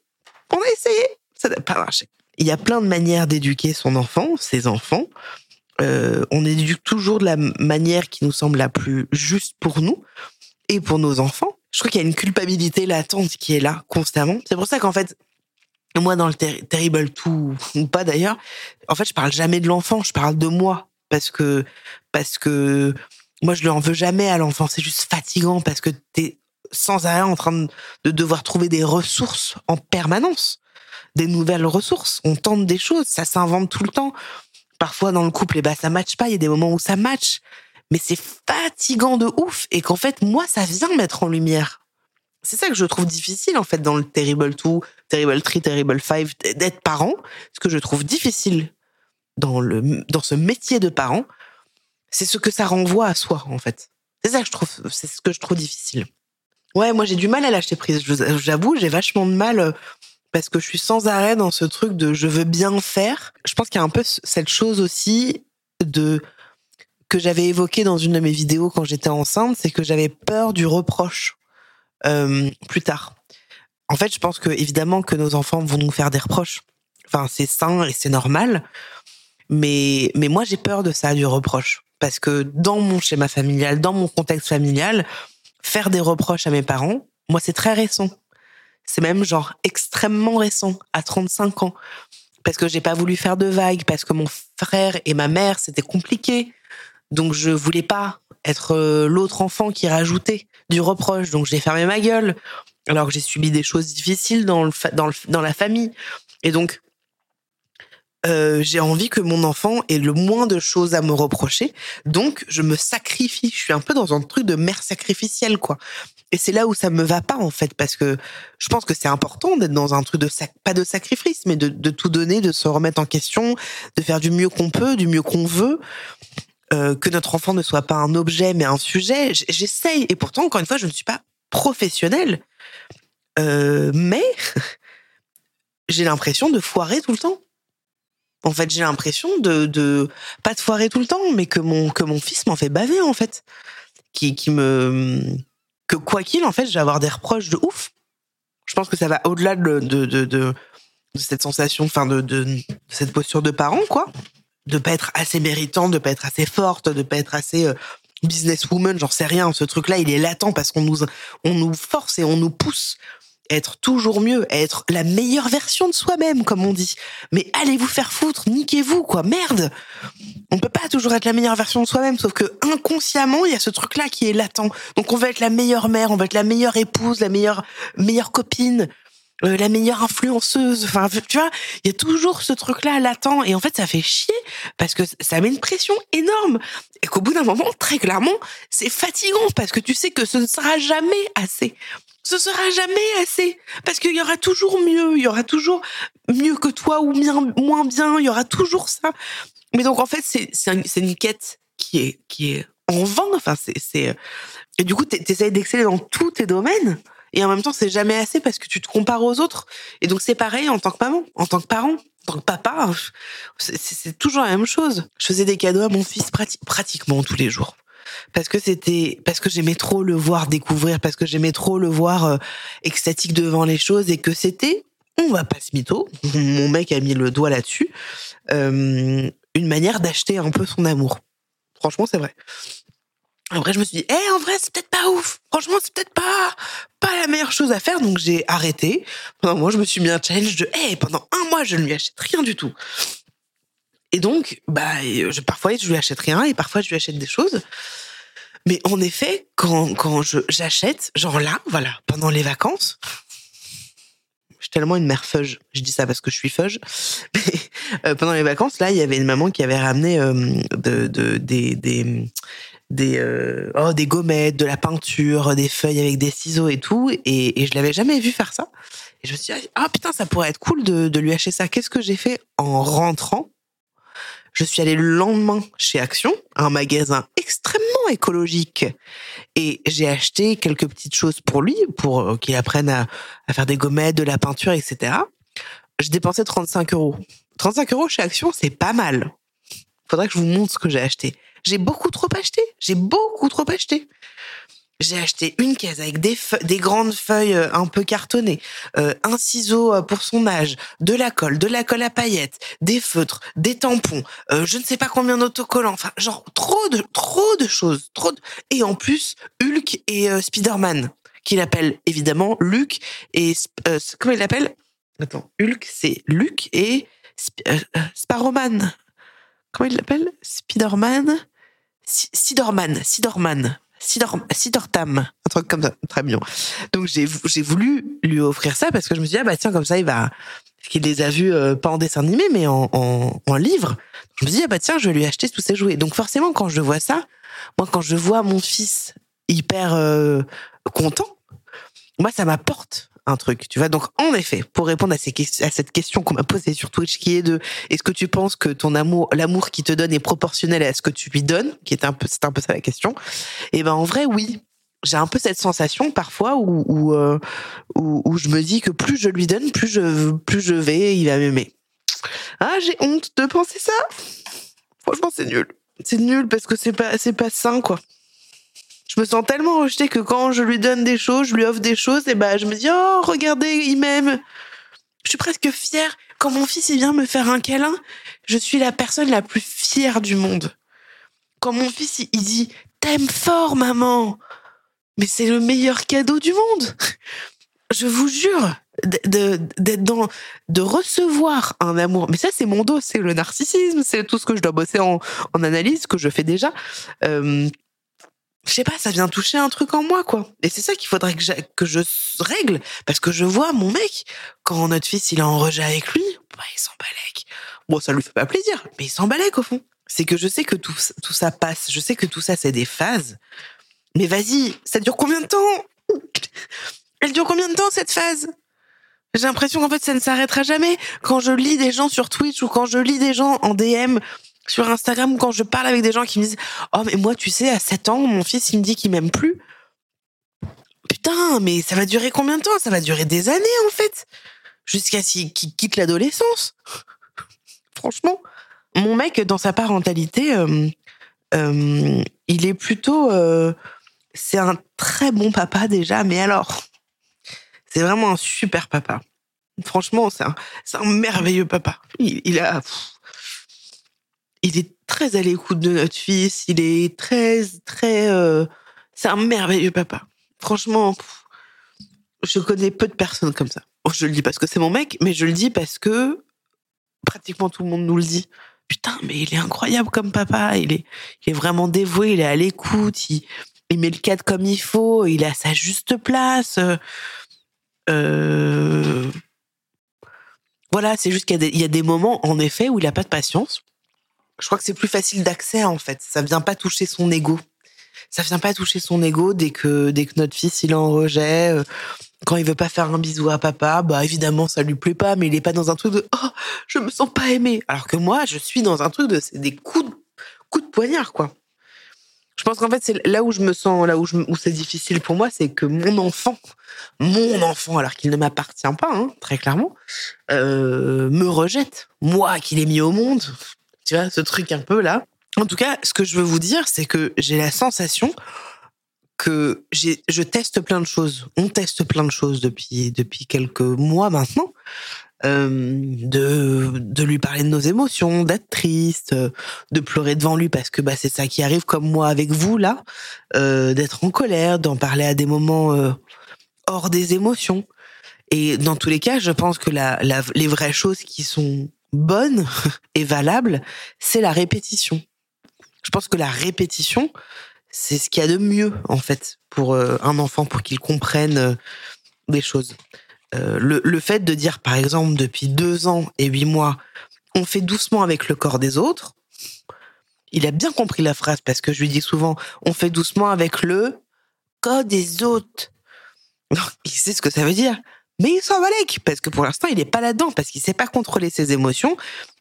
On a essayé, ça n'a pas marché. Il y a plein de manières d'éduquer son enfant, ses enfants euh, on éduque toujours de la manière qui nous semble la plus juste pour nous et pour nos enfants. Je crois qu'il y a une culpabilité latente qui est là constamment. C'est pour ça qu'en fait, moi, dans le ter Terrible tout ou pas d'ailleurs, en fait, je parle jamais de l'enfant, je parle de moi parce que parce que moi, je lui en veux jamais à l'enfant. C'est juste fatigant parce que t'es sans arrêt en train de devoir trouver des ressources en permanence, des nouvelles ressources. On tente des choses, ça s'invente tout le temps parfois dans le couple, et eh ben ça matche pas. Il y a des moments où ça match, mais c'est fatigant de ouf et qu'en fait moi ça vient mettre en lumière. C'est ça que je trouve difficile en fait dans le Terrible 2, Terrible 3, Terrible 5 d'être parent. Ce que je trouve difficile dans le dans ce métier de parent, c'est ce que ça renvoie à soi en fait. C'est ça que je trouve, c'est ce que je trouve difficile. Ouais, moi j'ai du mal à lâcher prise. J'avoue, j'ai vachement de mal euh, parce que je suis sans arrêt dans ce truc de je veux bien faire. Je pense qu'il y a un peu cette chose aussi de que j'avais évoqué dans une de mes vidéos quand j'étais enceinte, c'est que j'avais peur du reproche euh, plus tard. En fait, je pense que évidemment que nos enfants vont nous faire des reproches. Enfin, c'est sain et c'est normal. Mais mais moi j'ai peur de ça, du reproche, parce que dans mon schéma familial, dans mon contexte familial, faire des reproches à mes parents, moi c'est très récent. C'est même genre extrêmement récent, à 35 ans. Parce que j'ai pas voulu faire de vagues, parce que mon frère et ma mère, c'était compliqué. Donc je voulais pas être euh, l'autre enfant qui rajoutait du reproche. Donc j'ai fermé ma gueule. Alors que j'ai subi des choses difficiles dans, le, dans, le, dans la famille. Et donc, euh, j'ai envie que mon enfant ait le moins de choses à me reprocher. Donc, je me sacrifie. Je suis un peu dans un truc de mère sacrificielle, quoi. Et c'est là où ça me va pas en fait, parce que je pense que c'est important d'être dans un truc de pas de sacrifice, mais de, de, tout donner, de se remettre en question, de faire du mieux qu'on peut, du mieux qu'on veut. Euh, que notre enfant ne soit pas un objet mais un sujet. J'essaye et pourtant encore une fois je ne suis pas professionnelle, euh, mais *laughs* j'ai l'impression de foirer tout le temps. En fait, j'ai l'impression de, pas de foirer tout le temps, mais que mon que mon fils m'en fait baver en fait, qui qui me que quoi qu'il, en fait, je vais avoir des reproches de ouf. Je pense que ça va au-delà de, de, de, de, cette sensation, enfin, de, de, cette posture de parent, quoi. De pas être assez méritant, de pas être assez forte, de pas être assez euh, businesswoman, j'en sais rien. Ce truc-là, il est latent parce qu'on nous, on nous force et on nous pousse être toujours mieux, être la meilleure version de soi-même, comme on dit. Mais allez vous faire foutre, niquez-vous, quoi, merde. On peut pas toujours être la meilleure version de soi-même, sauf que inconsciemment, il y a ce truc-là qui est latent. Donc on va être la meilleure mère, on va être la meilleure épouse, la meilleure meilleure copine, euh, la meilleure influenceuse. Enfin, tu vois, il y a toujours ce truc-là latent. Et en fait, ça fait chier parce que ça met une pression énorme. Et qu'au bout d'un moment, très clairement, c'est fatigant parce que tu sais que ce ne sera jamais assez. Ce sera jamais assez parce qu'il y aura toujours mieux. Il y aura toujours mieux que toi ou bien, moins bien. Il y aura toujours ça. Mais donc, en fait, c'est, c'est, une quête qui est, qui est en vain. Enfin, c'est, c'est, et du coup, t'essayes d'exceller dans tous tes domaines. Et en même temps, c'est jamais assez parce que tu te compares aux autres. Et donc, c'est pareil en tant que maman, en tant que parent, en tant que papa. C'est toujours la même chose. Je faisais des cadeaux à mon fils pratiquement tous les jours. Parce que c'était, parce que j'aimais trop le voir découvrir, parce que j'aimais trop le voir euh, extatique devant les choses et que c'était, on va pas se mytho, *laughs* mon mec a mis le doigt là-dessus, euh, une manière d'acheter un peu son amour. Franchement, c'est vrai. Après, je me suis dit, eh, en vrai, c'est peut-être pas ouf. Franchement, c'est peut-être pas, pas la meilleure chose à faire. Donc, j'ai arrêté. Pendant un mois, je me suis mis un challenge de, eh, pendant un mois, je ne lui achète rien du tout. Et donc, bah, je, parfois, je lui achète rien et parfois, je lui achète des choses. Mais en effet, quand, quand j'achète, genre là, voilà, pendant les vacances, je suis tellement une mère feuge. Je dis ça parce que je suis feuge. *laughs* Mais, euh, pendant les vacances, là, il y avait une maman qui avait ramené euh, de, de, des, des euh, oh des gommettes, de la peinture, des feuilles avec des ciseaux et tout. Et, je l'avais jamais vu faire ça. Et je me suis dit ah putain ça pourrait être cool de, de lui acheter ça. Qu'est-ce que j'ai fait en rentrant? Je suis allée le lendemain chez Action, un magasin extrêmement écologique, et j'ai acheté quelques petites choses pour lui, pour euh, qu'il apprenne à, à faire des gommettes, de la peinture, etc. Je dépensais 35 euros. 35 euros chez Action, c'est pas mal. Faudrait que je vous montre ce que j'ai acheté. J'ai beaucoup trop acheté. J'ai beaucoup trop acheté. J'ai acheté une caisse avec des, des grandes feuilles euh, un peu cartonnées, euh, un ciseau euh, pour son âge, de la colle, de la colle à paillettes, des feutres, des tampons, je ne sais pas combien d'autocollants, enfin genre trop de trop de choses, trop de... et en plus Hulk et Spider-Man qu'il appelle évidemment Luke et comment il l'appelle? Attends, Hulk c'est Luke et Sparrowman. Comment il l'appelle? Spider-Man? Sidorman, Sidorman, Sidor, Sidortam, un truc comme ça, très mignon. Donc j'ai voulu lui offrir ça parce que je me suis dit ah bah tiens comme ça il va qu'il les a vus euh, pas en dessin animé mais en, en, en livre. Je me suis dit ah bah tiens je vais lui acheter tous ses jouets. Donc forcément quand je vois ça, moi quand je vois mon fils hyper euh, content, moi ça m'apporte un truc, tu vois. Donc, en effet, pour répondre à, ces, à cette question qu'on m'a posée sur Twitch, qui est de, est-ce que tu penses que ton amour, l'amour qui te donne est proportionnel à ce que tu lui donnes, qui est un peu, c'est un peu ça la question. Et eh ben, en vrai, oui. J'ai un peu cette sensation parfois où, où, euh, où, où, je me dis que plus je lui donne, plus je, plus je vais, il va m'aimer. Ah, j'ai honte de penser ça. Franchement, c'est nul. C'est nul parce que c'est pas, c'est pas sain, quoi je me sens tellement rejetée que quand je lui donne des choses, je lui offre des choses, et ben je me dis oh regardez il m'aime. Je suis presque fière quand mon fils il vient me faire un câlin. Je suis la personne la plus fière du monde. Quand mon fils il dit t'aimes fort maman, mais c'est le meilleur cadeau du monde. Je vous jure d'être dans de recevoir un amour mais ça c'est mon dos c'est le narcissisme c'est tout ce que je dois bosser en, en analyse que je fais déjà euh, je sais pas, ça vient toucher un truc en moi, quoi. Et c'est ça qu'il faudrait que, que je règle, parce que je vois mon mec, quand notre fils il est en rejet avec lui, bah, il s'en balèque. Bon, ça lui fait pas plaisir, mais il s'en balèque au fond. C'est que je sais que tout, tout ça passe, je sais que tout ça c'est des phases. Mais vas-y, ça dure combien de temps? Elle dure combien de temps cette phase? J'ai l'impression qu'en fait ça ne s'arrêtera jamais. Quand je lis des gens sur Twitch ou quand je lis des gens en DM sur Instagram quand je parle avec des gens qui me disent Oh, mais moi, tu sais, à 7 ans, mon fils, il me dit qu'il m'aime plus. Putain, mais ça va durer combien de temps? Ça va durer des années, en fait. Jusqu'à ce qu'il quitte l'adolescence. *laughs* Franchement. Mon mec, dans sa parentalité, euh, euh, il est plutôt. Euh, c'est un très bon papa déjà, mais alors. C'est vraiment un super papa. Franchement, c'est un, un merveilleux papa. Il, il a il est très à l'écoute de notre fils. Il est très, très. Euh, c'est un merveilleux papa. Franchement, je connais peu de personnes comme ça. Je le dis parce que c'est mon mec, mais je le dis parce que pratiquement tout le monde nous le dit. Putain, mais il est incroyable comme papa. Il est, il est vraiment dévoué. Il est à l'écoute. Il, met le cadre comme il faut. Il est à sa juste place. Euh, voilà, c'est juste qu'il y, y, a des moments, en effet, où il a pas de patience. Je crois que c'est plus facile d'accès, en fait. Ça vient pas toucher son ego. Ça vient pas toucher son ego dès que, dès que notre fils, il en rejet. Euh, quand il veut pas faire un bisou à papa, bah évidemment ça lui plaît pas, mais il est pas dans un truc de oh je me sens pas aimé. Alors que moi je suis dans un truc de c'est des coups de, coups de poignard quoi. Je pense qu'en fait c'est là où je me sens là où où c'est difficile pour moi, c'est que mon enfant, mon enfant alors qu'il ne m'appartient pas hein, très clairement, euh, me rejette. Moi qui l'ai mis au monde, tu vois ce truc un peu là. En tout cas, ce que je veux vous dire, c'est que j'ai la sensation que je teste plein de choses. On teste plein de choses depuis depuis quelques mois maintenant. Euh, de de lui parler de nos émotions, d'être triste, de pleurer devant lui parce que bah c'est ça qui arrive comme moi avec vous là, euh, d'être en colère, d'en parler à des moments euh, hors des émotions. Et dans tous les cas, je pense que la les vraies choses qui sont bonnes *laughs* et valables, c'est la répétition. Je pense que la répétition, c'est ce qu'il y a de mieux en fait pour euh, un enfant pour qu'il comprenne euh, des choses. Euh, le, le, fait de dire par exemple depuis deux ans et huit mois, on fait doucement avec le corps des autres. Il a bien compris la phrase parce que je lui dis souvent, on fait doucement avec le corps des autres. *laughs* il sait ce que ça veut dire, mais il s'en va parce que pour l'instant il n'est pas là-dedans parce qu'il sait pas contrôler ses émotions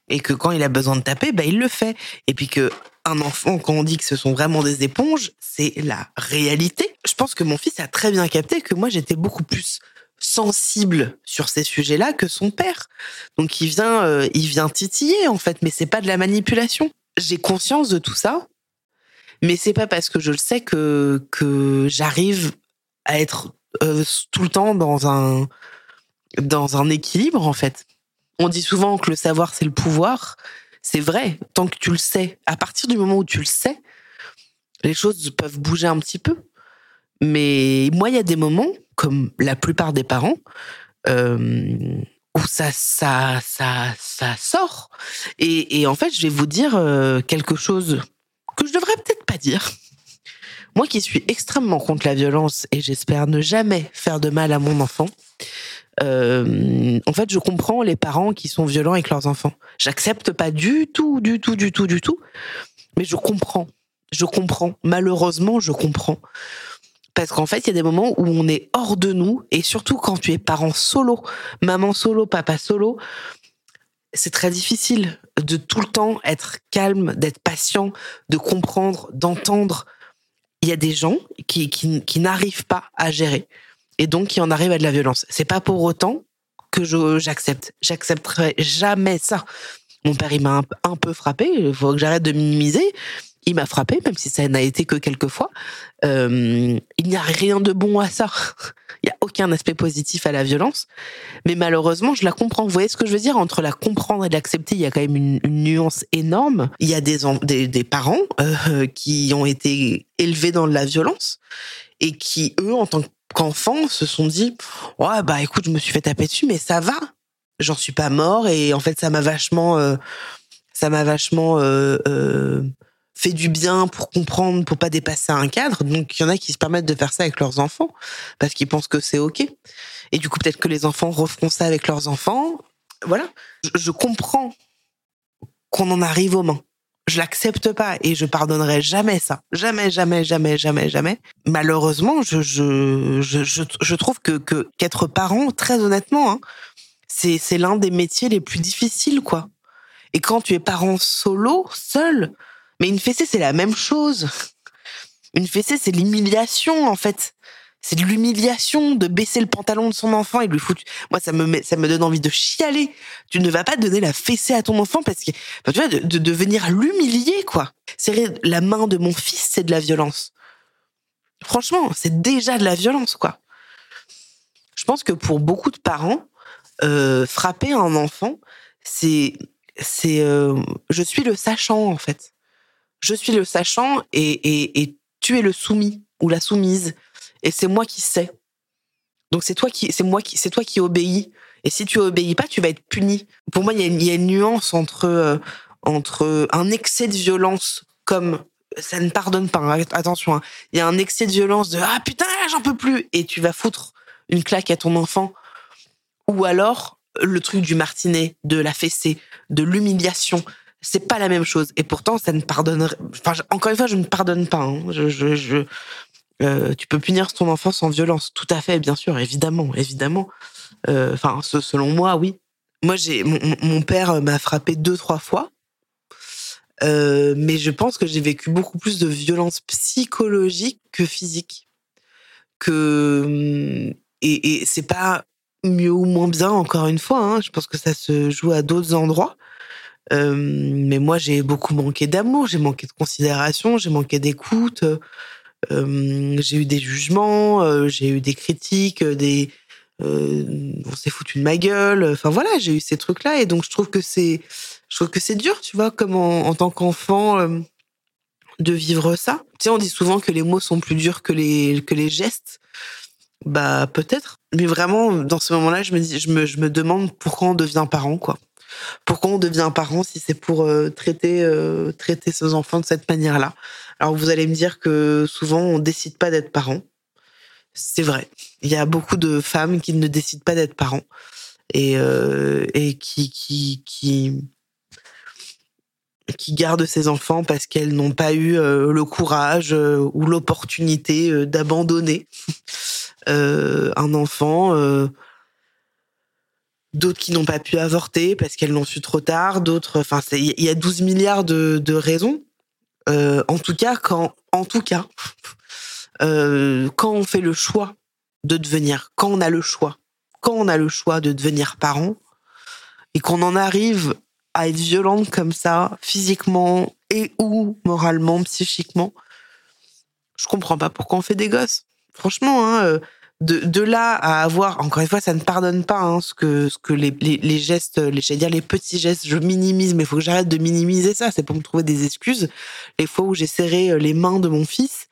et que quand il a besoin de taper, bah, il le fait. Et puis que un enfant, quand on dit que ce sont vraiment des éponges, c'est la réalité. Je pense que mon fils a très bien capté que moi, j'étais beaucoup plus sensible sur ces sujets-là que son père. Donc il vient, euh, il vient titiller en fait, mais c'est pas de la manipulation. J'ai conscience de tout ça, mais c'est pas parce que je le sais que que j'arrive à être euh, tout le temps dans un dans un équilibre en fait. On dit souvent que le savoir c'est le pouvoir. C'est vrai, tant que tu le sais. À partir du moment où tu le sais, les choses peuvent bouger un petit peu. Mais moi, il y a des moments, comme la plupart des parents, euh, où ça, ça, ça, ça sort. Et, et, en fait, je vais vous dire euh, quelque chose que je devrais peut-être pas dire. Moi qui suis extrêmement contre la violence et j'espère ne jamais faire de mal à mon enfant, euh, en fait, je comprends les parents qui sont violents avec leurs enfants. J'accepte pas du tout, du tout, du tout, du tout. Mais je comprends. Je comprends. Malheureusement, je comprends. Parce qu'en fait, il y a des moments où on est hors de nous, et surtout quand tu es parent solo, maman solo, papa solo, c'est très difficile de tout le temps être calme, d'être patient, de comprendre, d'entendre. Il y a des gens qui, qui, n'arrivent pas à gérer et donc qui en arrive à de la violence. C'est pas pour autant que j'accepte. J'accepterai jamais ça. Mon père, il m'a un, peu frappé. Il faut que j'arrête de minimiser. Il m'a frappé, même si ça n'a été que quelques fois. Euh, il n'y a rien de bon à ça. *laughs* Il n'y a aucun aspect positif à la violence. Mais malheureusement, je la comprends. Vous voyez ce que je veux dire? Entre la comprendre et l'accepter, il y a quand même une, nuance énorme. Il y a des, des, parents euh, *laughs* qui ont été élevés dans la violence et qui, eux, en tant que qu'enfants se sont dit ouais bah écoute je me suis fait taper dessus mais ça va j'en suis pas mort et en fait ça m'a vachement euh, ça m'a vachement fait du bien pour comprendre pour pas dépasser un cadre donc il y en a qui se permettent de faire ça avec leurs enfants parce qu'ils pensent que c'est ok et du coup peut-être que les enfants referont ça avec leurs enfants voilà je, comprends qu'on en arrive aux mains je l'accepte pas et je pardonnerai jamais ça. Jamais, jamais, jamais, jamais, jamais. Malheureusement, je, je, je, je, trouve que, que, qu'être parent, très honnêtement, hein, c'est, c'est l'un des métiers les plus difficiles, quoi. Et quand tu es parent solo, seul, mais une fessée, c'est la même chose. Une fessée, c'est l'humiliation, en fait c'est de l'humiliation de baisser le pantalon de son enfant et lui foutre. Moi, ça me met, ça me donne envie de chialer. Tu ne vas pas donner la fessée à ton enfant parce que, tu vois, de, de, venir l'humilier, quoi. Serrer la main de mon fils, c'est de la violence. Franchement, c'est déjà de la violence, quoi. Je pense que pour beaucoup de parents, euh, frapper un enfant, c'est, c'est, euh, je suis le sachant en fait. Je suis le sachant et, et, et tu es le soumis ou la soumise et c'est moi qui sais. Donc c'est toi qui, c'est moi qui, c'est toi qui obéis. Et si tu obéis pas, tu vas être puni. Pour moi, il y, a une nuance entre euh, entre un excès de violence comme ça ne pardonne pas. Hein, attention, hein. il y a un excès de violence de ah putain j'en peux plus et tu vas foutre une claque à ton enfant. Ou alors le truc du martinet, de la fessée, de l'humiliation. C'est pas la même chose. Et pourtant, ça ne pardonnerait. Enfin, encore une fois, je ne pardonne pas. Hein. Je, je, euh, tu peux punir ton enfant sans violence, tout à fait, bien sûr, évidemment, évidemment. Euh, enfin, selon moi, oui. Moi, j'ai mon, père m'a frappé deux, trois fois, euh, mais je pense que j'ai vécu beaucoup plus de violence psychologique que physique. Que et, et c'est pas mieux ou moins bien, encore une fois. Hein. Je pense que ça se joue à d'autres endroits. Mais moi, j'ai beaucoup manqué d'amour, j'ai manqué de considération, j'ai manqué d'écoute. j'ai eu des jugements, j'ai eu des critiques, des on s'est foutu de ma gueule. Enfin voilà, j'ai eu ces trucs-là et donc je trouve que c'est, je trouve que c'est dur, tu vois, comme en, tant qu'enfant de vivre ça. Tu sais, on dit souvent que les mots sont plus durs que les que les gestes. Bah peut-être, mais vraiment dans ce moment-là, je me dis, je me, je me demande pourquoi on devient parent, quoi. Pourquoi on devient parent si c'est pour euh, traiter euh, traiter ses enfants de cette manière-là? Alors vous allez me dire que souvent on décide pas d'être parent. C'est vrai. Il y a beaucoup de femmes qui ne décident pas d'être parents et euh, qui qui qui gardent ses enfants parce qu'elles n'ont pas eu le courage ou l'opportunité d'abandonner un enfant, d'autres qui n'ont pas pu avorter parce qu'elles l'ont su trop tard, d'autres, enfin, il y a 12 milliards de, de raisons. Euh, en tout cas, quand, en tout cas, *laughs* quand on fait le choix de devenir, quand on a le choix, quand on a le choix de devenir parent et qu'on en arrive à être violente comme ça, physiquement et ou moralement, psychiquement, je comprends pas pourquoi on fait des gosses. Franchement, hein, de, là à avoir, encore une fois, ça ne pardonne pas hein, ce que, les, les gestes, les, j'allais dire les petits gestes, je minimise, mais il faut que j'arrête de minimiser ça, c'est pour me trouver des excuses. Les fois où j'ai serré euh, les mains de mon fils,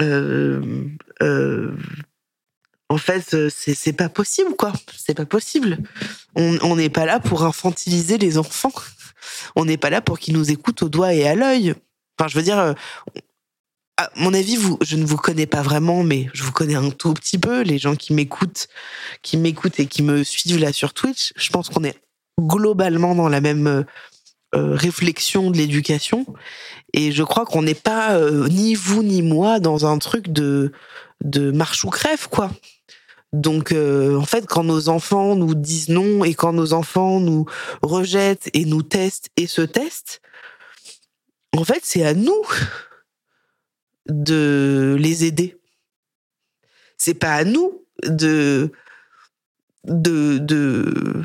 euh, euh, en fait, c'est pas possible, quoi. C'est pas possible. On n'est pas là pour infantiliser les enfants. On n'est pas là pour qu'ils nous écoutent au doigt et à l'œil. Enfin, je veux dire, à mon avis, vous, je ne vous connais pas vraiment, mais je vous connais un tout petit peu. Les gens qui m'écoutent, qui m'écoutent et qui me suivent là sur Twitch, je pense qu'on est globalement dans la même euh, euh, réflexion de l'éducation. Et je crois qu'on n'est pas euh, ni vous ni moi dans un truc de de marche ou crève, quoi. Donc, en fait, quand nos enfants nous disent non et quand nos enfants nous rejettent et nous testent et se testent, en fait, c'est à nous de les aider. C'est pas à nous de, de, de,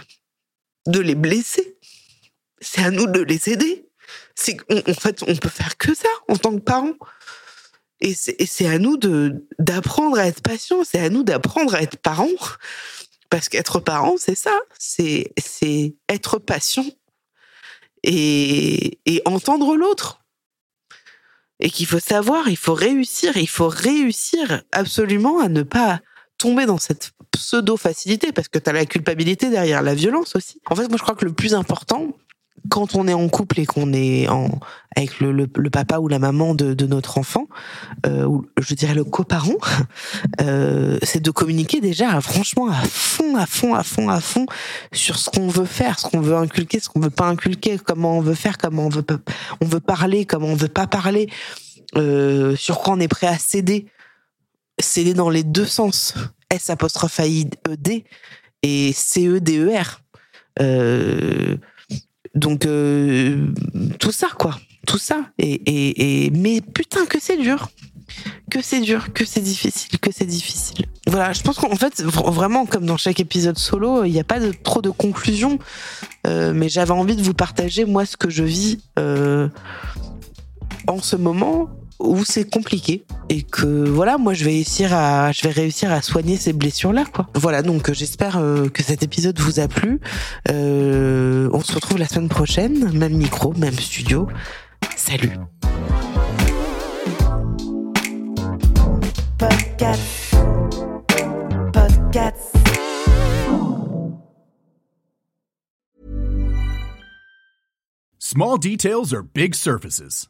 de les blesser. C'est à nous de les aider. C'est en fait, on peut faire que ça en tant que parents. Et c'est à nous de d'apprendre à être patient. C'est à nous d'apprendre à être parents. Parce qu'être parent, c'est ça. C'est être patient et, et entendre l'autre et qu'il faut savoir, il faut réussir, il faut réussir absolument à ne pas tomber dans cette pseudo-facilité, parce que tu as la culpabilité derrière la violence aussi. En fait, moi, je crois que le plus important, quand on est en couple et qu'on est en avec le, le, papa ou la maman de, notre enfant, euh, ou je dirais le coparent, *laughs* euh, c'est de communiquer déjà franchement à fond, à fond, à fond, à fond sur ce qu'on veut faire, ce qu'on veut inculquer, ce qu'on veut pas inculquer, comment on veut faire, comment on veut on veut parler, comment on veut pas parler, euh, sur quoi on est prêt à céder, céder dans les deux sens, S apostrophe I E D et C E D E R. Donc euh, tout ça quoi, tout ça. Et, et, mais putain que c'est dur, que c'est dur, que c'est difficile, que c'est difficile. Voilà, je pense qu'en fait vraiment comme dans chaque épisode solo, il n'y a pas trop de conclusion, euh, mais j'avais envie de vous partager moi ce que je vis euh, en ce moment où c'est compliqué et que voilà, moi je vais réussir à soigner ces blessures là. Voilà, donc euh, j'espère euh, que cet épisode vous a plu. Euh, on se retrouve la semaine prochaine, même micro, même studio. Salut. Podcast. Podcast. Small details are big surfaces.